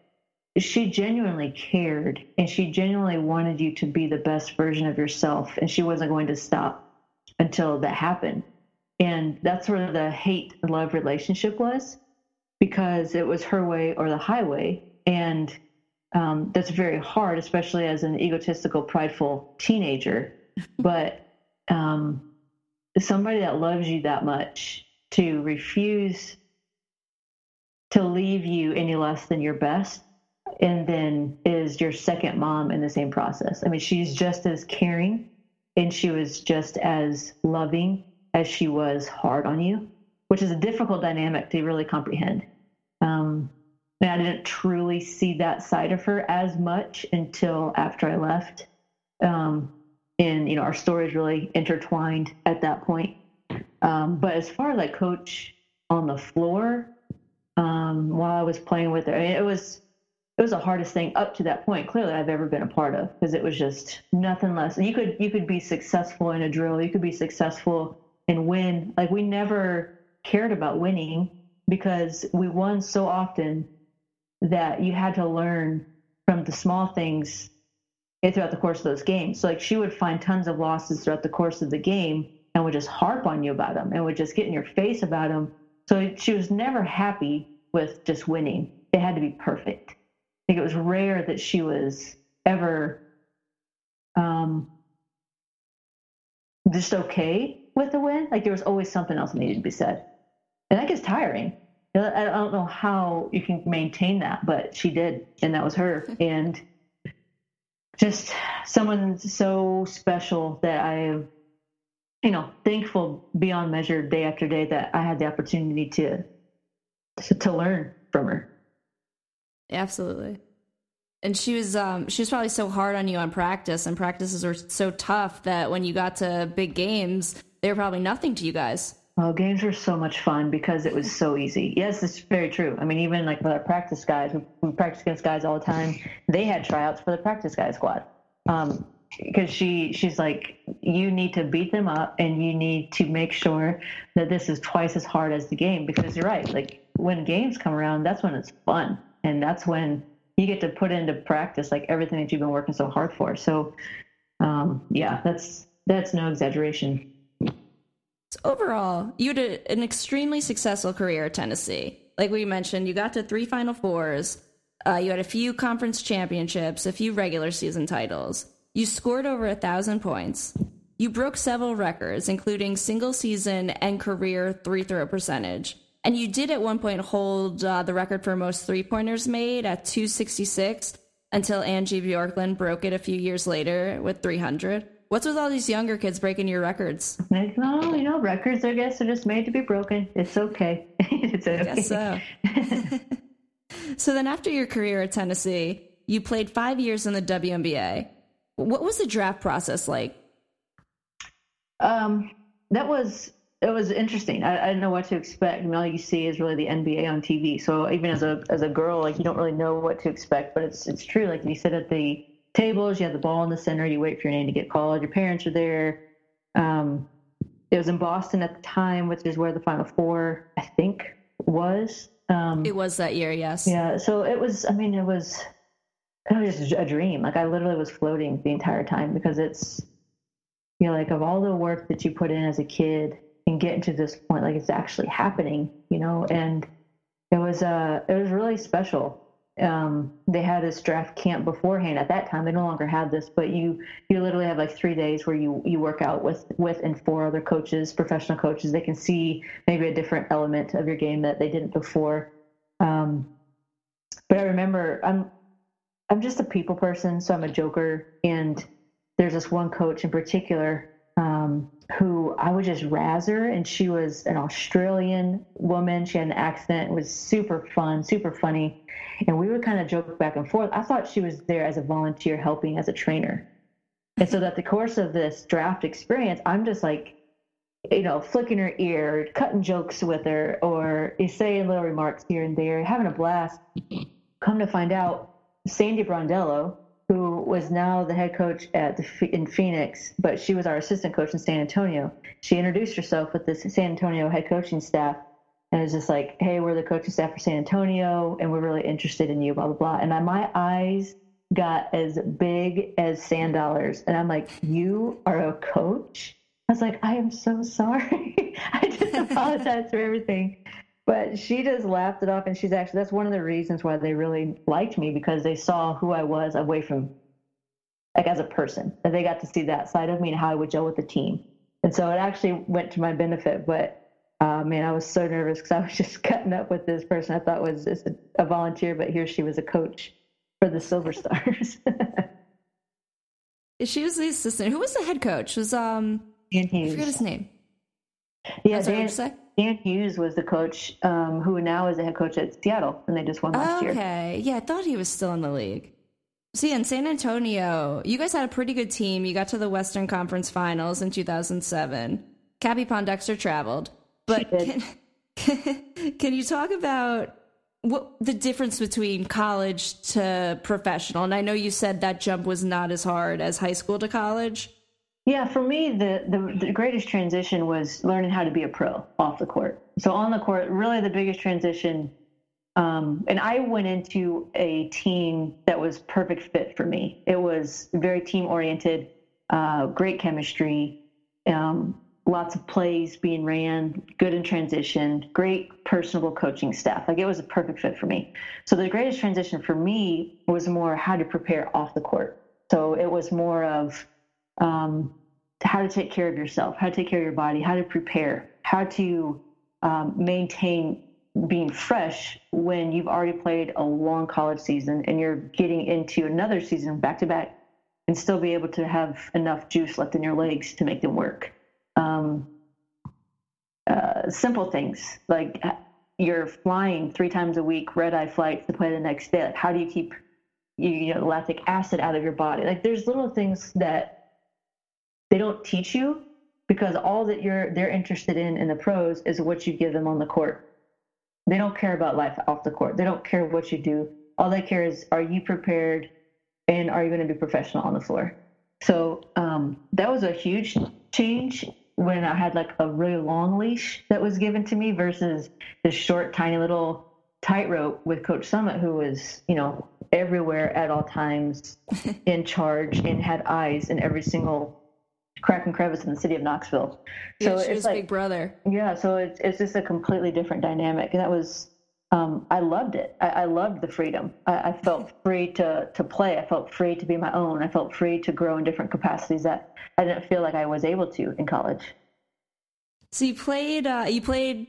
she genuinely cared and she genuinely wanted you to be the best version of yourself, and she wasn't going to stop until that happened. And that's where the hate love relationship was because it was her way or the highway. And um, that's very hard, especially as an egotistical, prideful teenager. But um, somebody that loves you that much to refuse to leave you any less than your best and then is your second mom in the same process. I mean, she's just as caring and she was just as loving as she was hard on you, which is a difficult dynamic to really comprehend. Um, and I didn't truly see that side of her as much until after I left. Um, and you know our stories really intertwined at that point. Um, but as far as like coach on the floor, um, while I was playing with her, it was it was the hardest thing up to that point. Clearly, I've ever been a part of because it was just nothing less. You could you could be successful in a drill, you could be successful and win. Like we never cared about winning because we won so often that you had to learn from the small things throughout the course of those games. So like she would find tons of losses throughout the course of the game and would just harp on you about them and would just get in your face about them. So she was never happy with just winning. It had to be perfect. I think it was rare that she was ever um, just okay with the win. Like there was always something else that needed to be said. And that gets tiring. I don't know how you can maintain that, but she did, and that was her. And just someone so special that I, am, you know, thankful beyond measure day after day that I had the opportunity to to, to learn from her. Absolutely. And she was um, she was probably so hard on you on practice, and practices were so tough that when you got to big games, they were probably nothing to you guys. Well, games were so much fun because it was so easy. Yes, it's very true. I mean, even like with our practice guys, we, practice against guys all the time. They had tryouts for the practice guy squad. Um, because she she's like you need to beat them up and you need to make sure that this is twice as hard as the game because you're right like when games come around that's when it's fun and that's when you get to put into practice like everything that you've been working so hard for so um, yeah that's that's no exaggeration so overall, you had an extremely successful career at Tennessee. Like we mentioned, you got to three Final Fours. Uh, you had a few conference championships, a few regular season titles. You scored over a thousand points. You broke several records, including single season and career free throw percentage. And you did at one point hold uh, the record for most three pointers made at 266 until Angie Bjorklund broke it a few years later with 300. What's with all these younger kids breaking your records? Like, no, you know, records, I guess, are just made to be broken. It's okay. it's okay. I guess so. so then, after your career at Tennessee, you played five years in the WNBA. What was the draft process like? Um, that was it was interesting. I, I didn't know what to expect. I mean, all you see is really the NBA on TV. So even as a as a girl, like you don't really know what to expect. But it's it's true. Like you said at the tables, you have the ball in the center, you wait for your name to get called. Your parents are there. Um, it was in Boston at the time, which is where the Final Four, I think, was. Um, it was that year, yes. Yeah. So it was. I mean, it was. It was just a dream. Like I literally was floating the entire time because it's, you know, like of all the work that you put in as a kid and getting to this point, like it's actually happening, you know, and it was uh it was really special. Um, they had this draft camp beforehand. At that time, they no longer had this, but you you literally have like three days where you you work out with with and four other coaches, professional coaches. They can see maybe a different element of your game that they didn't before. Um, but I remember I'm I'm just a people person, so I'm a joker, and there's this one coach in particular um, who I would just razz her, and she was an Australian woman. She had an accent. It was super fun, super funny, and we would kind of joke back and forth. I thought she was there as a volunteer, helping as a trainer, and so that the course of this draft experience, I'm just like, you know, flicking her ear, cutting jokes with her, or saying little remarks here and there, having a blast. Come to find out, Sandy Brondello, who was now the head coach at the, in Phoenix, but she was our assistant coach in San Antonio. She introduced herself with the San Antonio head coaching staff and was just like, "Hey, we're the coaching staff for San Antonio, and we're really interested in you." Blah blah blah. And I, my eyes got as big as sand dollars, and I'm like, "You are a coach?" I was like, "I am so sorry. I just apologize for everything." But she just laughed it off, and she's actually that's one of the reasons why they really liked me because they saw who I was away from, like as a person, and they got to see that side of me and how I would gel with the team. And so it actually went to my benefit. But uh, man, I was so nervous because I was just cutting up with this person I thought was just a, a volunteer, but here she was a coach for the Silver Stars. she was the assistant. Who was the head coach? Was um Dan Hughes. I forget his name. Yeah, Dan, Dan Hughes was the coach um, who now is the head coach at Seattle, and they just won last okay. year. Okay, yeah, I thought he was still in the league. See, in San Antonio, you guys had a pretty good team. You got to the Western Conference Finals in 2007. Cappie Pondexter traveled, but can, can you talk about what the difference between college to professional? And I know you said that jump was not as hard as high school to college. Yeah, for me, the, the, the greatest transition was learning how to be a pro off the court. So on the court, really the biggest transition. Um, and I went into a team that was perfect fit for me. It was very team oriented, uh, great chemistry, um, lots of plays being ran, good in transition, great personable coaching staff. Like it was a perfect fit for me. So the greatest transition for me was more how to prepare off the court. So it was more of um, how to take care of yourself, how to take care of your body, how to prepare, how to um, maintain being fresh when you've already played a long college season and you're getting into another season back to back and still be able to have enough juice left in your legs to make them work. Um, uh, simple things like uh, you're flying three times a week, red eye flights to play the next day. Like how do you keep you, you know lactic acid out of your body? Like there's little things that they don't teach you because all that you're they're interested in in the pros is what you give them on the court. They don't care about life off the court. They don't care what you do. All they care is are you prepared and are you going to be professional on the floor. So um, that was a huge change when I had like a really long leash that was given to me versus this short, tiny little tightrope with Coach Summitt, who was, you know, everywhere at all times, in charge and had eyes in every single crack and crevice in the city of Knoxville. So yeah, it's like Big Brother. Yeah, so it's it's just a completely different dynamic, and that was um, I loved it. I, I loved the freedom. I, I, felt free to to play. I felt free to be my own. I felt free to grow in different capacities that I didn't feel like I was able to in college. So you played uh, you played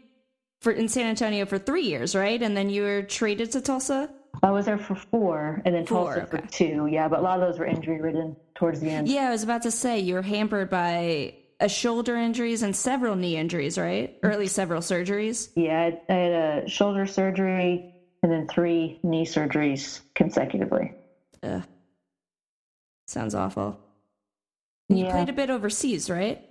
for in San Antonio for three years, right? And then you were traded to Tulsa. I was there for four, and then four, Tulsa okay. for two. Yeah, but a lot of those were injury ridden towards the end. Yeah, I was about to say you were hampered by a shoulder injuries and several knee injuries, right? Or at least several surgeries. Yeah, I had a shoulder surgery and then three knee surgeries consecutively. Ugh. Sounds awful. You yeah. played a bit overseas, right?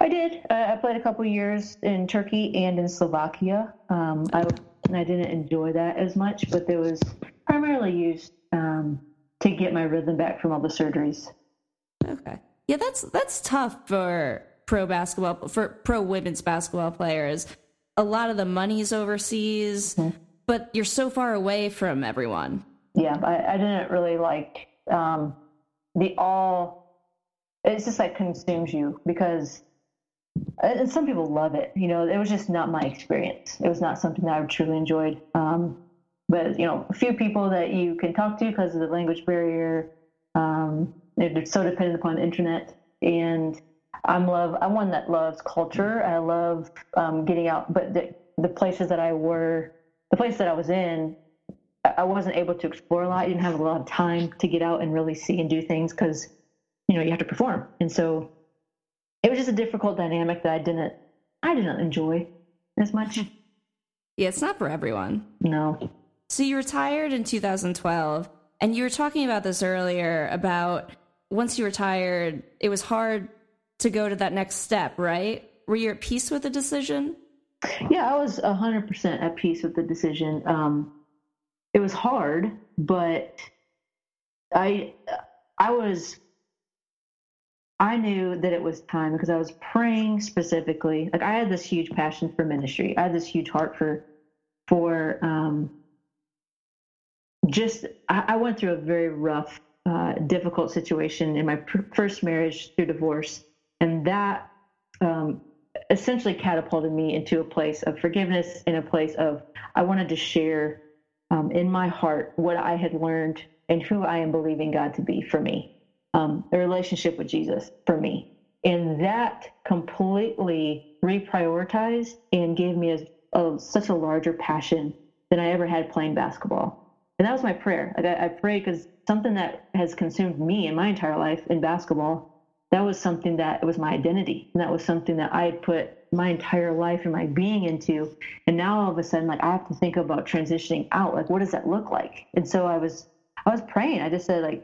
I did. Uh, I played a couple years in Turkey and in Slovakia. Um, I and I didn't enjoy that as much, but there was primarily used um, to get my rhythm back from all the surgeries. Okay. Yeah, that's that's tough for pro basketball for pro women's basketball players. A lot of the money's overseas, mm-hmm. but you're so far away from everyone. Yeah, I, I didn't really like um, the all. It's just like consumes you because and some people love it. You know, it was just not my experience. It was not something that I truly enjoyed. Um, but you know, a few people that you can talk to because of the language barrier. Um, they're so dependent upon the internet, and I'm love. I'm one that loves culture. I love um, getting out. But the, the places that I were, the place that I was in, I wasn't able to explore a lot. I didn't have a lot of time to get out and really see and do things because, you know, you have to perform. And so it was just a difficult dynamic that I didn't, I didn't enjoy as much. Yeah, it's not for everyone. No. So you retired in 2012, and you were talking about this earlier about once you retired, it was hard to go to that next step, right? Were you at peace with the decision? Yeah, I was 100% at peace with the decision. Um, it was hard, but I I was I knew that it was time because I was praying specifically. Like I had this huge passion for ministry. I had this huge heart for for um, just. I, went through a very rough, uh, difficult situation in my pr- first marriage through divorce, and that um, essentially catapulted me into a place of forgiveness, in a place of I wanted to share um, in my heart what I had learned and who I am believing God to be for me, um, a relationship with Jesus for me. And that completely reprioritized and gave me a, a, such a larger passion than I ever had playing basketball. And that was my prayer. Like I, I prayed because something that has consumed me in my entire life in basketball, that was something that was my identity. And that was something that I had put my entire life and my being into. And now all of a sudden like i have to think about transitioning out. Like what does that look like? And so i was i was praying. I just said like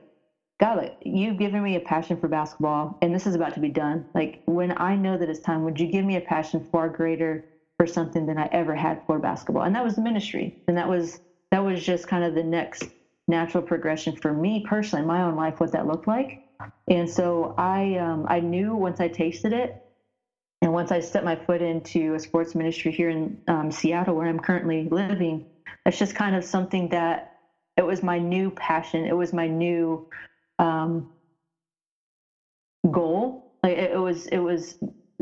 god like you've given me a passion for basketball and this is about to be done. Like when i know that it's time would you give me a passion far greater for something than i ever had for basketball? And that was the ministry. And that was that was just kind of the next natural progression for me personally my own life what that looked like and so i um, i knew once i tasted it and once I stepped my foot into a sports ministry here in um, Seattle, where I'm currently living, it's just kind of something that it was my new passion. It was my new um, goal. Like it, it was, it was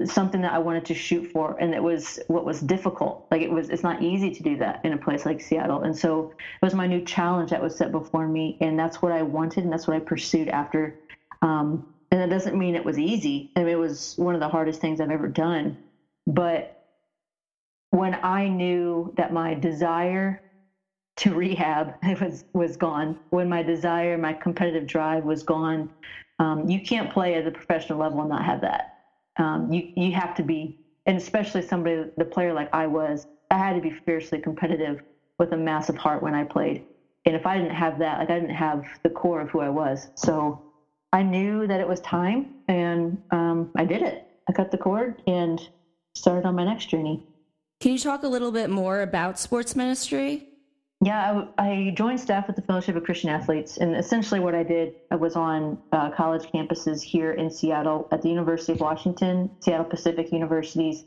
something that I wanted to shoot for, and it was what was difficult. Like it was, it's not easy to do that in a place like Seattle, and so it was my new challenge that was set before me, and that's what I wanted, and that's what I pursued after um, and that doesn't mean it was easy. I mean, it was one of the hardest things I've ever done. But when I knew that my desire to rehab was was gone, when my desire, my competitive drive was gone, um, you can't play at a professional level and not have that. Um, you you have to be, and especially somebody, the player like I was, I had to be fiercely competitive with a massive heart when I played. And if I didn't have that, like I didn't have the core of who I was. So I knew that it was time, and um, I did it. I cut the cord and started on my next journey. Can you talk a little bit more about sports ministry? Yeah, I, I joined staff at the Fellowship of Christian Athletes, and essentially what I did I was on uh, college campuses here in Seattle at the University of Washington, Seattle Pacific Universities,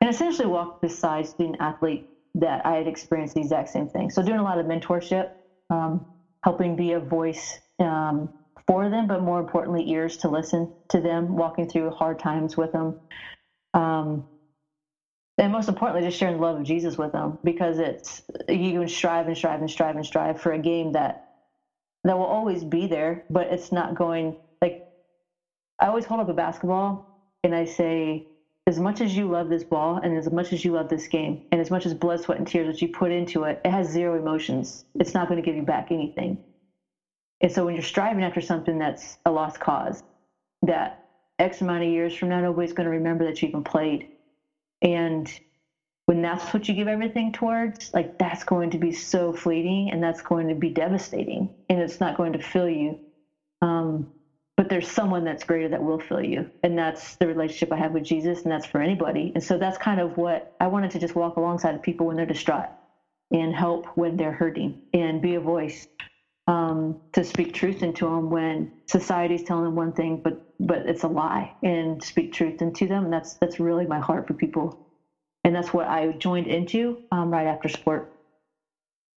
and essentially walked beside student athlete that I had experienced the exact same thing. So doing a lot of mentorship, um, helping be a voice um, for them, but more importantly, ears to listen to them, walking through hard times with them. Um, and most importantly, just sharing the love of Jesus with them because it's you can strive and strive and strive and strive for a game that that will always be there, but it's not going like I always hold up a basketball and I say, as much as you love this ball and as much as you love this game and as much as blood, sweat, and tears that you put into it, it has zero emotions. It's not going to give you back anything. And so when you're striving after something that's a lost cause, that X amount of years from now, nobody's going to remember that you even played. And when that's what you give everything towards, like that's going to be so fleeting and that's going to be devastating and it's not going to fill you. Um, but there's someone that's greater that will fill you. And that's the relationship I have with Jesus, and that's for anybody. And so that's kind of what I wanted to just walk alongside of people when they're distraught and help when they're hurting and be a voice um, to speak truth into them when society's telling them one thing, but but it's a lie, and speak truth into them. And that's that's really my heart for people, and that's what I joined into um, right after sport.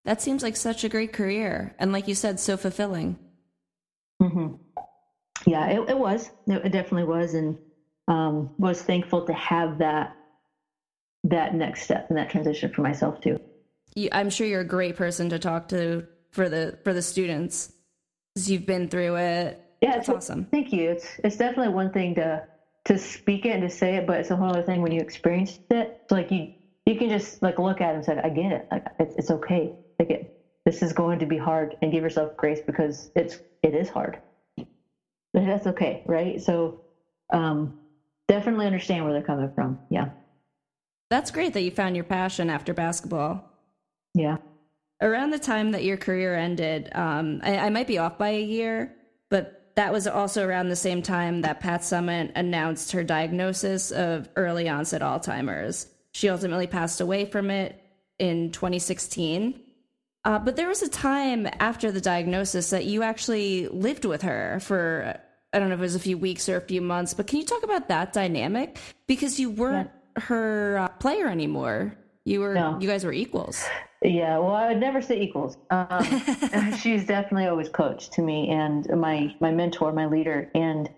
That seems like such a great career, and like you said, so fulfilling. Mm-hmm. Yeah, it, it was. It definitely was, and um, was thankful to have that that next step and that transition for myself too. I'm sure you're a great person to talk to for the for the students because you've been through it. Yeah, it's awesome. Thank you. It's it's definitely one thing to to speak it and to say it, but it's a whole other thing when you experienced it. So like you you can just like look at it and say, I get it. Like it's, it's okay. Like it, this is going to be hard, and give yourself grace because it's it is hard. But that's okay, right? So um, definitely understand where they're coming from. Yeah. That's great that you found your passion after basketball. Yeah. Around the time that your career ended, um, I, I might be off by a year, but that was also around the same time that Pat Summitt announced her diagnosis of early onset Alzheimer's. She ultimately passed away from it in 2016. Uh, but there was a time after the diagnosis that you actually lived with her for, I don't know if it was a few weeks or a few months, but can you talk about that dynamic? Because you weren't yeah. her uh, player anymore. You were, no. you guys were equals. Yeah, well, I would never say equals. Um, she's definitely always coach to me and my my mentor, my leader, and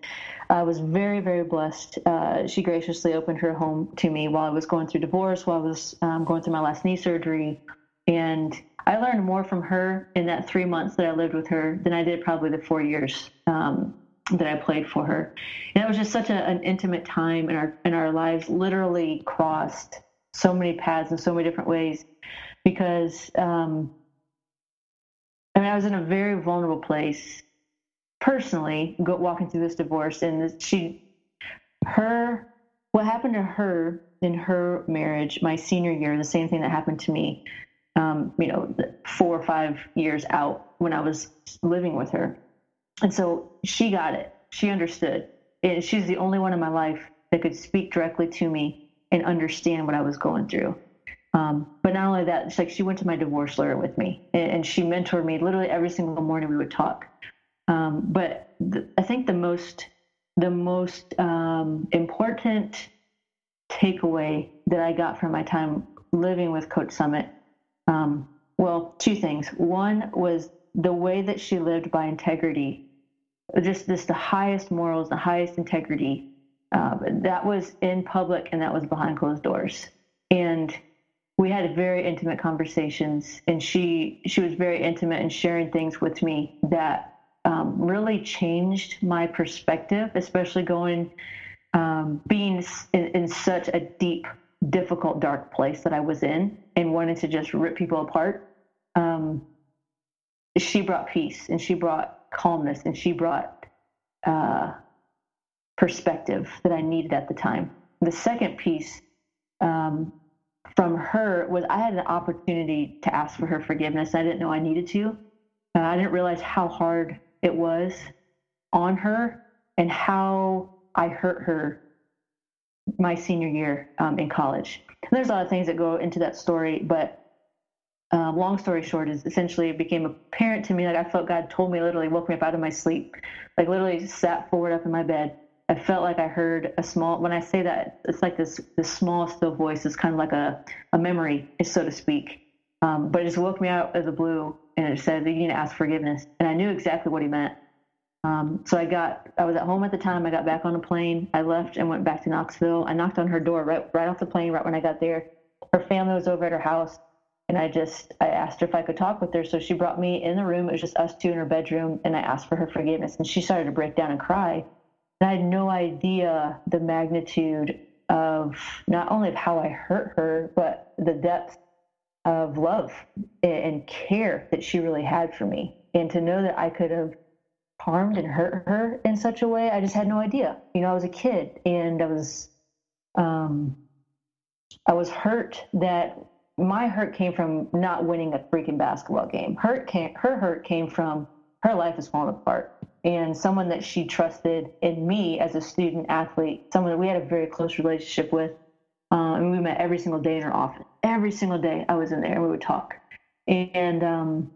I was very very blessed. Uh, she graciously opened her home to me while I was going through divorce, while I was um, going through my last knee surgery, and I learned more from her in that three months that I lived with her than I did probably the four years um, that I played for her. And it was just such a, an intimate time in our in our lives. Literally crossed so many paths in so many different ways because um, I mean I was in a very vulnerable place personally, go, walking through this divorce, and she, her, what happened to her in her marriage, my senior year, the same thing that happened to me, um, you know, four or five years out when I was living with her, and so she got it, she understood, and she's the only one in my life that could speak directly to me and understand what I was going through. Um, but not only that, it's like she went to my divorce lawyer with me and, and she mentored me literally every single morning we would talk. Um, but th- I think the most the most um, important takeaway that I got from my time living with Coach Summitt, um, well, two things. One was the way that she lived by integrity, just this the highest morals, the highest integrity. Uh, that was in public and that was behind closed doors. And we had very intimate conversations and she she was very intimate in sharing things with me that um, really changed my perspective especially going um, being in, in, such a deep difficult dark place that i was in and wanted to just rip people apart um, she brought peace and she brought calmness and she brought uh, perspective that i needed at the time the second piece um, from her was I had an opportunity to ask for her forgiveness. I didn't know I needed to. Uh, I didn't realize how hard it was on her and how I hurt her my senior year um, in college. And there's a lot of things that go into that story, but um, long story short is essentially it became apparent to me like I felt God told me literally woke me up out of my sleep, like literally sat forward up in my bed I felt like I heard a small. When I say that, it's like this this small still voice. It's kind of like a a memory, so to speak. Um, but it just woke me out of the blue, and it said that you need to ask forgiveness, and I knew exactly what he meant. Um, so I got. I was at home at the time. I got back on a plane. I left and went back to Knoxville. I knocked on her door right right off the plane, right when I got there. Her family was over at her house, and I just I asked her if I could talk with her. So she brought me in the room. It was just us two in her bedroom, and I asked for her forgiveness, and she started to break down and cry I had no idea the magnitude of not only of how I hurt her, but the depth of love and care that she really had for me. And to know that I could have harmed and hurt her in such a way, I just had no idea. You know, I was a kid and I was, um, I was hurt that my hurt came from not winning a freaking basketball game. Hurt came, her hurt came from her life is falling apart and someone that she trusted in me as a student athlete, someone that we had a very close relationship with. Uh, and we met every single day in her office. Every single day I was in there we would talk. And um,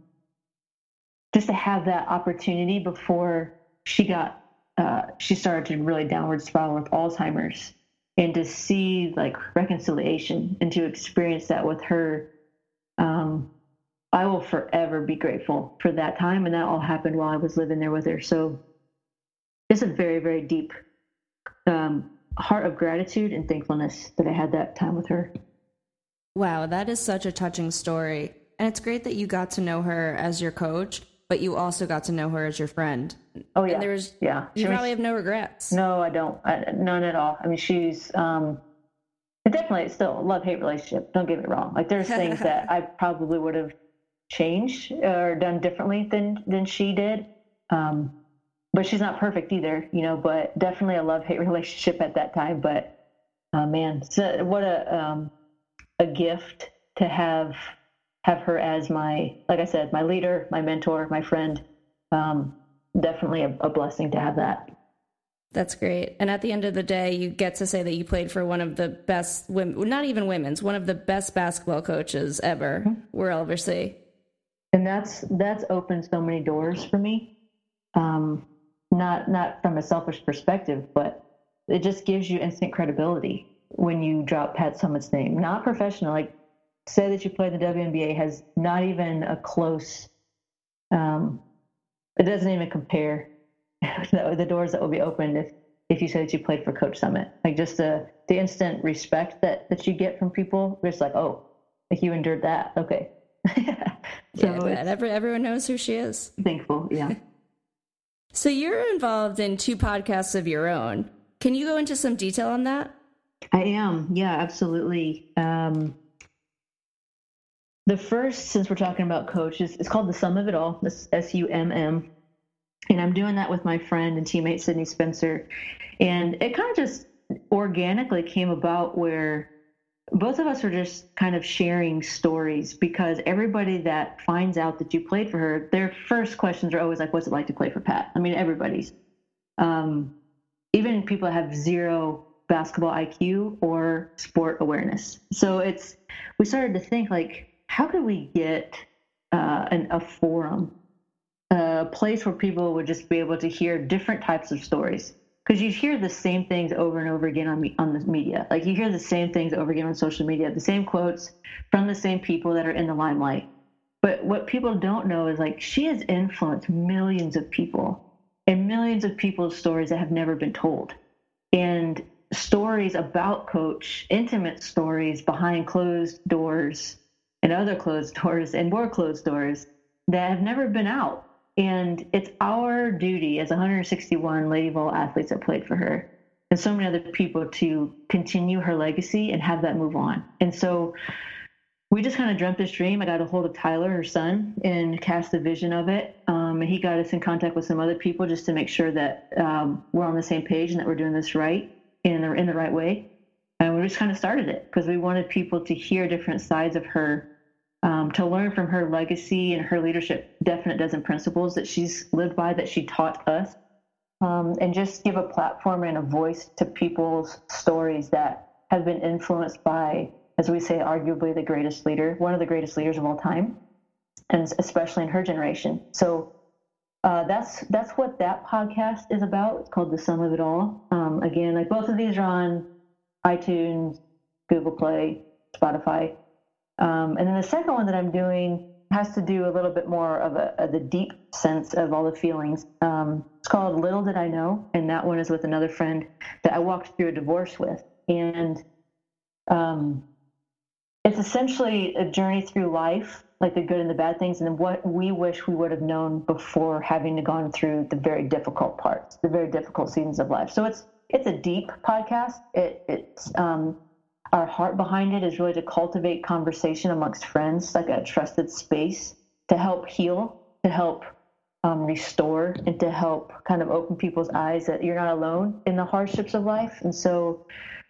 just to have that opportunity before she got, uh, she started to really downward spiral with Alzheimer's and to see like reconciliation and to experience that with her I will forever be grateful for that time. And that all happened while I was living there with her. So it's a very, very deep um, heart of gratitude and thankfulness that I had that time with her. Wow, that is such a touching story. And it's great that you got to know her as your coach, but you also got to know her as your friend. Oh yeah, and there was yeah. You probably have no regrets. No, I don't. I, none at all. I mean, she's um, definitely still a love hate relationship. Don't get me wrong. Like there's things that I probably would have changed or done differently than than she did. Um, but she's not perfect either, you know. But definitely a love hate relationship at that time. But uh, man, so what a um, a gift to have have her as my like I said, my leader, my mentor, my friend. Um, definitely a, a blessing to have that. That's great. And at the end of the day, you get to say that you played for one of the best women, not even women's, one of the best basketball coaches ever mm-hmm. we'll ever see and that's that's opened so many doors for me. Um, not not from a selfish perspective but it just gives you instant credibility when you drop pat Summitt's name not professional. Like say that you play the WNBA has not even a close um, it doesn't even compare the doors that will be opened if if you say that you played for coach Summit. like just the the instant respect that that you get from people it's like oh like you endured that. Okay so yeah, every, everyone knows who she is. Thankful, yeah. so you're involved in two podcasts of your own. Can you go into some detail on that? I am, yeah, absolutely. Um, the first, since we're talking about coaches, it's called The Sum of It All, this S U M M. And I'm doing that with my friend and teammate, Sidney Spencer. And it kind of just organically came about where both of us are just kind of sharing stories because everybody that finds out that you played for her, their first questions are always like, "What's it like to play for Pat?" I mean, everybody's. Um, even people have zero basketball IQ or sport awareness. So it's we started to think like, how could we get uh, an, a forum, a place where people would just be able to hear different types of stories because you hear the same things over and over again on on the media. Like you hear the same things over again on social media, the same quotes from the same people that are in the limelight. But what people don't know is like she has influenced millions of people and millions of people's stories that have never been told. And stories about coach, intimate stories behind closed doors and other closed doors and more closed doors that have never been out and it's our duty as 161 Lady Vol athletes that played for her and so many other people to continue her legacy and have that move on. And so we just kind of dreamt this dream. I got a hold of Tyler, her son, and cast the vision of it. Um, and he got us in contact with some other people just to make sure that um, we're on the same page and that we're doing this right the in the right way. And we just kind of started it because we wanted people to hear different sides of her um, to learn from her legacy and her leadership definite dozen principles that she's lived by that she taught us. Um, and just give a platform and a voice to people's stories that have been influenced by as we say arguably the greatest leader one of the greatest leaders of all time and especially in her generation. So uh, that's that's what that podcast is about. It's called the sum of it all. Um, again like both of these are on itunes google play spotify um, and then the second one that I'm doing has to do a little bit more of a, a the deep sense of all the feelings. Um, it's called Little Did I Know, and that one is with another friend that I walked through a divorce with, and um, it's essentially a journey through life, like the good and the bad things, and what we wish we would have known before having to gone through the very difficult parts, the very difficult seasons of life. So it's it's a deep podcast. It, it's um, our heart behind it is really to cultivate conversation amongst friends, like a trusted space to help heal, to help um, restore, and to help kind of open people's eyes that you're not alone in the hardships of life. And so,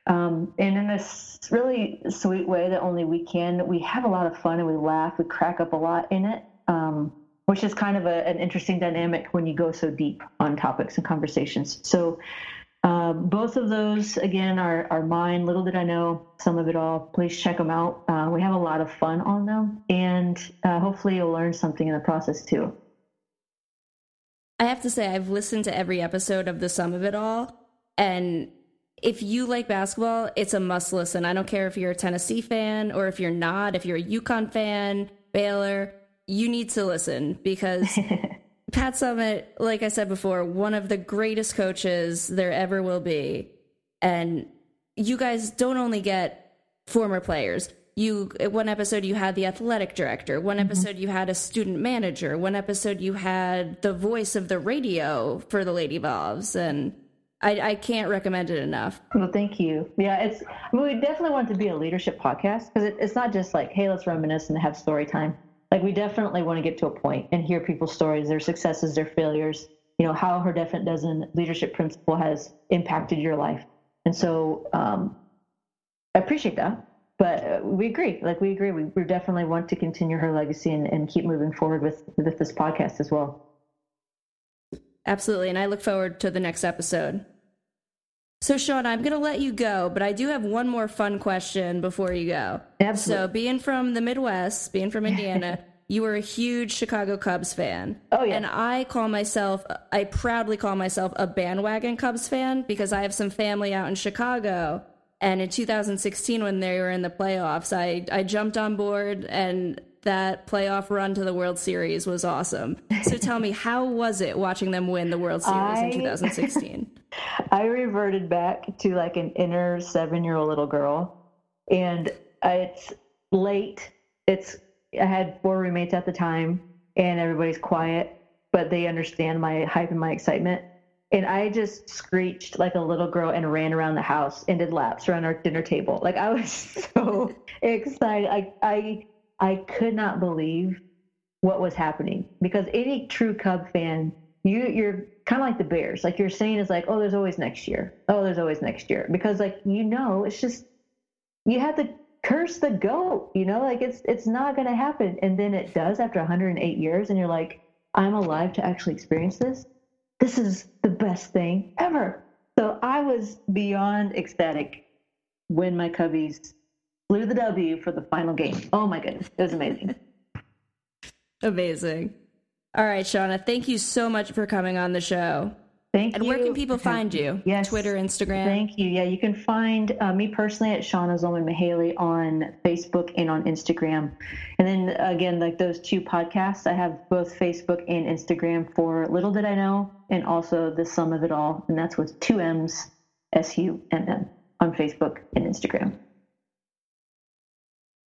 um, and in this really sweet way that only we can, we have a lot of fun and we laugh, we crack up a lot in it. Um, which is kind of a, an interesting dynamic when you go so deep on topics and conversations. So, um, both of those, again, are, are mine. Little did I know sum of it all. Please check them out. Uh, we have a lot of fun on them, and uh, hopefully, you'll learn something in the process too. I have to say, I've listened to every episode of The Sum of It All, and if you like basketball, it's a must listen. I don't care if you're a Tennessee fan or if you're not, if you're a UConn fan, Baylor, you need to listen because Pat Summitt, like I said before, one of the greatest coaches there ever will be. And you guys don't only get former players. You one episode you had the athletic director, one mm-hmm. episode you had a student manager, one episode you had the voice of the radio for the Lady Vols and I, I, can't recommend it enough. Well, thank you. Yeah, it's I mean, we definitely want to be a leadership podcast because it, it's not just like, hey, let's reminisce and have story time like we definitely want to get to a point and hear people's stories, their successes, their failures, you know, how her definite dozen leadership principle has impacted your life. And so um, I appreciate that. But uh, we agree, like we agree, we, we definitely want to continue her legacy and, and keep moving forward with, with this podcast as well. Absolutely. And I look forward to the next episode. So, Sean, I'm going to let you go, but I do have one more fun question before you go. Absolutely. So, being from the Midwest, being from Indiana, you were a huge Chicago Cubs fan. Oh, yeah. And I call myself, I proudly call myself a bandwagon Cubs fan because I have some family out in Chicago. And in 2016, when they were in the playoffs, I, I jumped on board and that playoff run to the World Series was awesome. So tell me, how was it watching them win the World Series I, in 2016? I reverted back to like an inner seven year old little girl. And it's late. It's I had four roommates at the time, and everybody's quiet, but they understand my hype and my excitement. And I just screeched like a little girl and ran around the house and did laps around our dinner table. Like I was so excited. I I I could not believe what was happening because any true Cub fan, you you're kind of like the Bears. Like you're saying is like, oh, there's always next year. Oh, there's always next year because like you know, it's just you have to curse the goat. You know, like it's it's not going to happen, and then it does after 108 years, and you're like, I'm alive to actually experience this. This is the best thing ever. So I was beyond ecstatic when my Cubbies blew the W for the final game. Oh my goodness, it was amazing. amazing. All right, Shanna, thank you so much for coming on the show. Thank and you. And where can people find you? Yes. Twitter, Instagram? Thank you. Yeah, you can find uh, me personally at Shanna Zolman Mahaley on Facebook and on Instagram. And then again, like those two podcasts, I have both Facebook and Instagram for Little Did I Know and also The Sum of It All. And that's with two M's, S U M M, on Facebook and Instagram.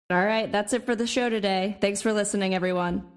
All right, that's it for the show today. Thanks for listening, everyone.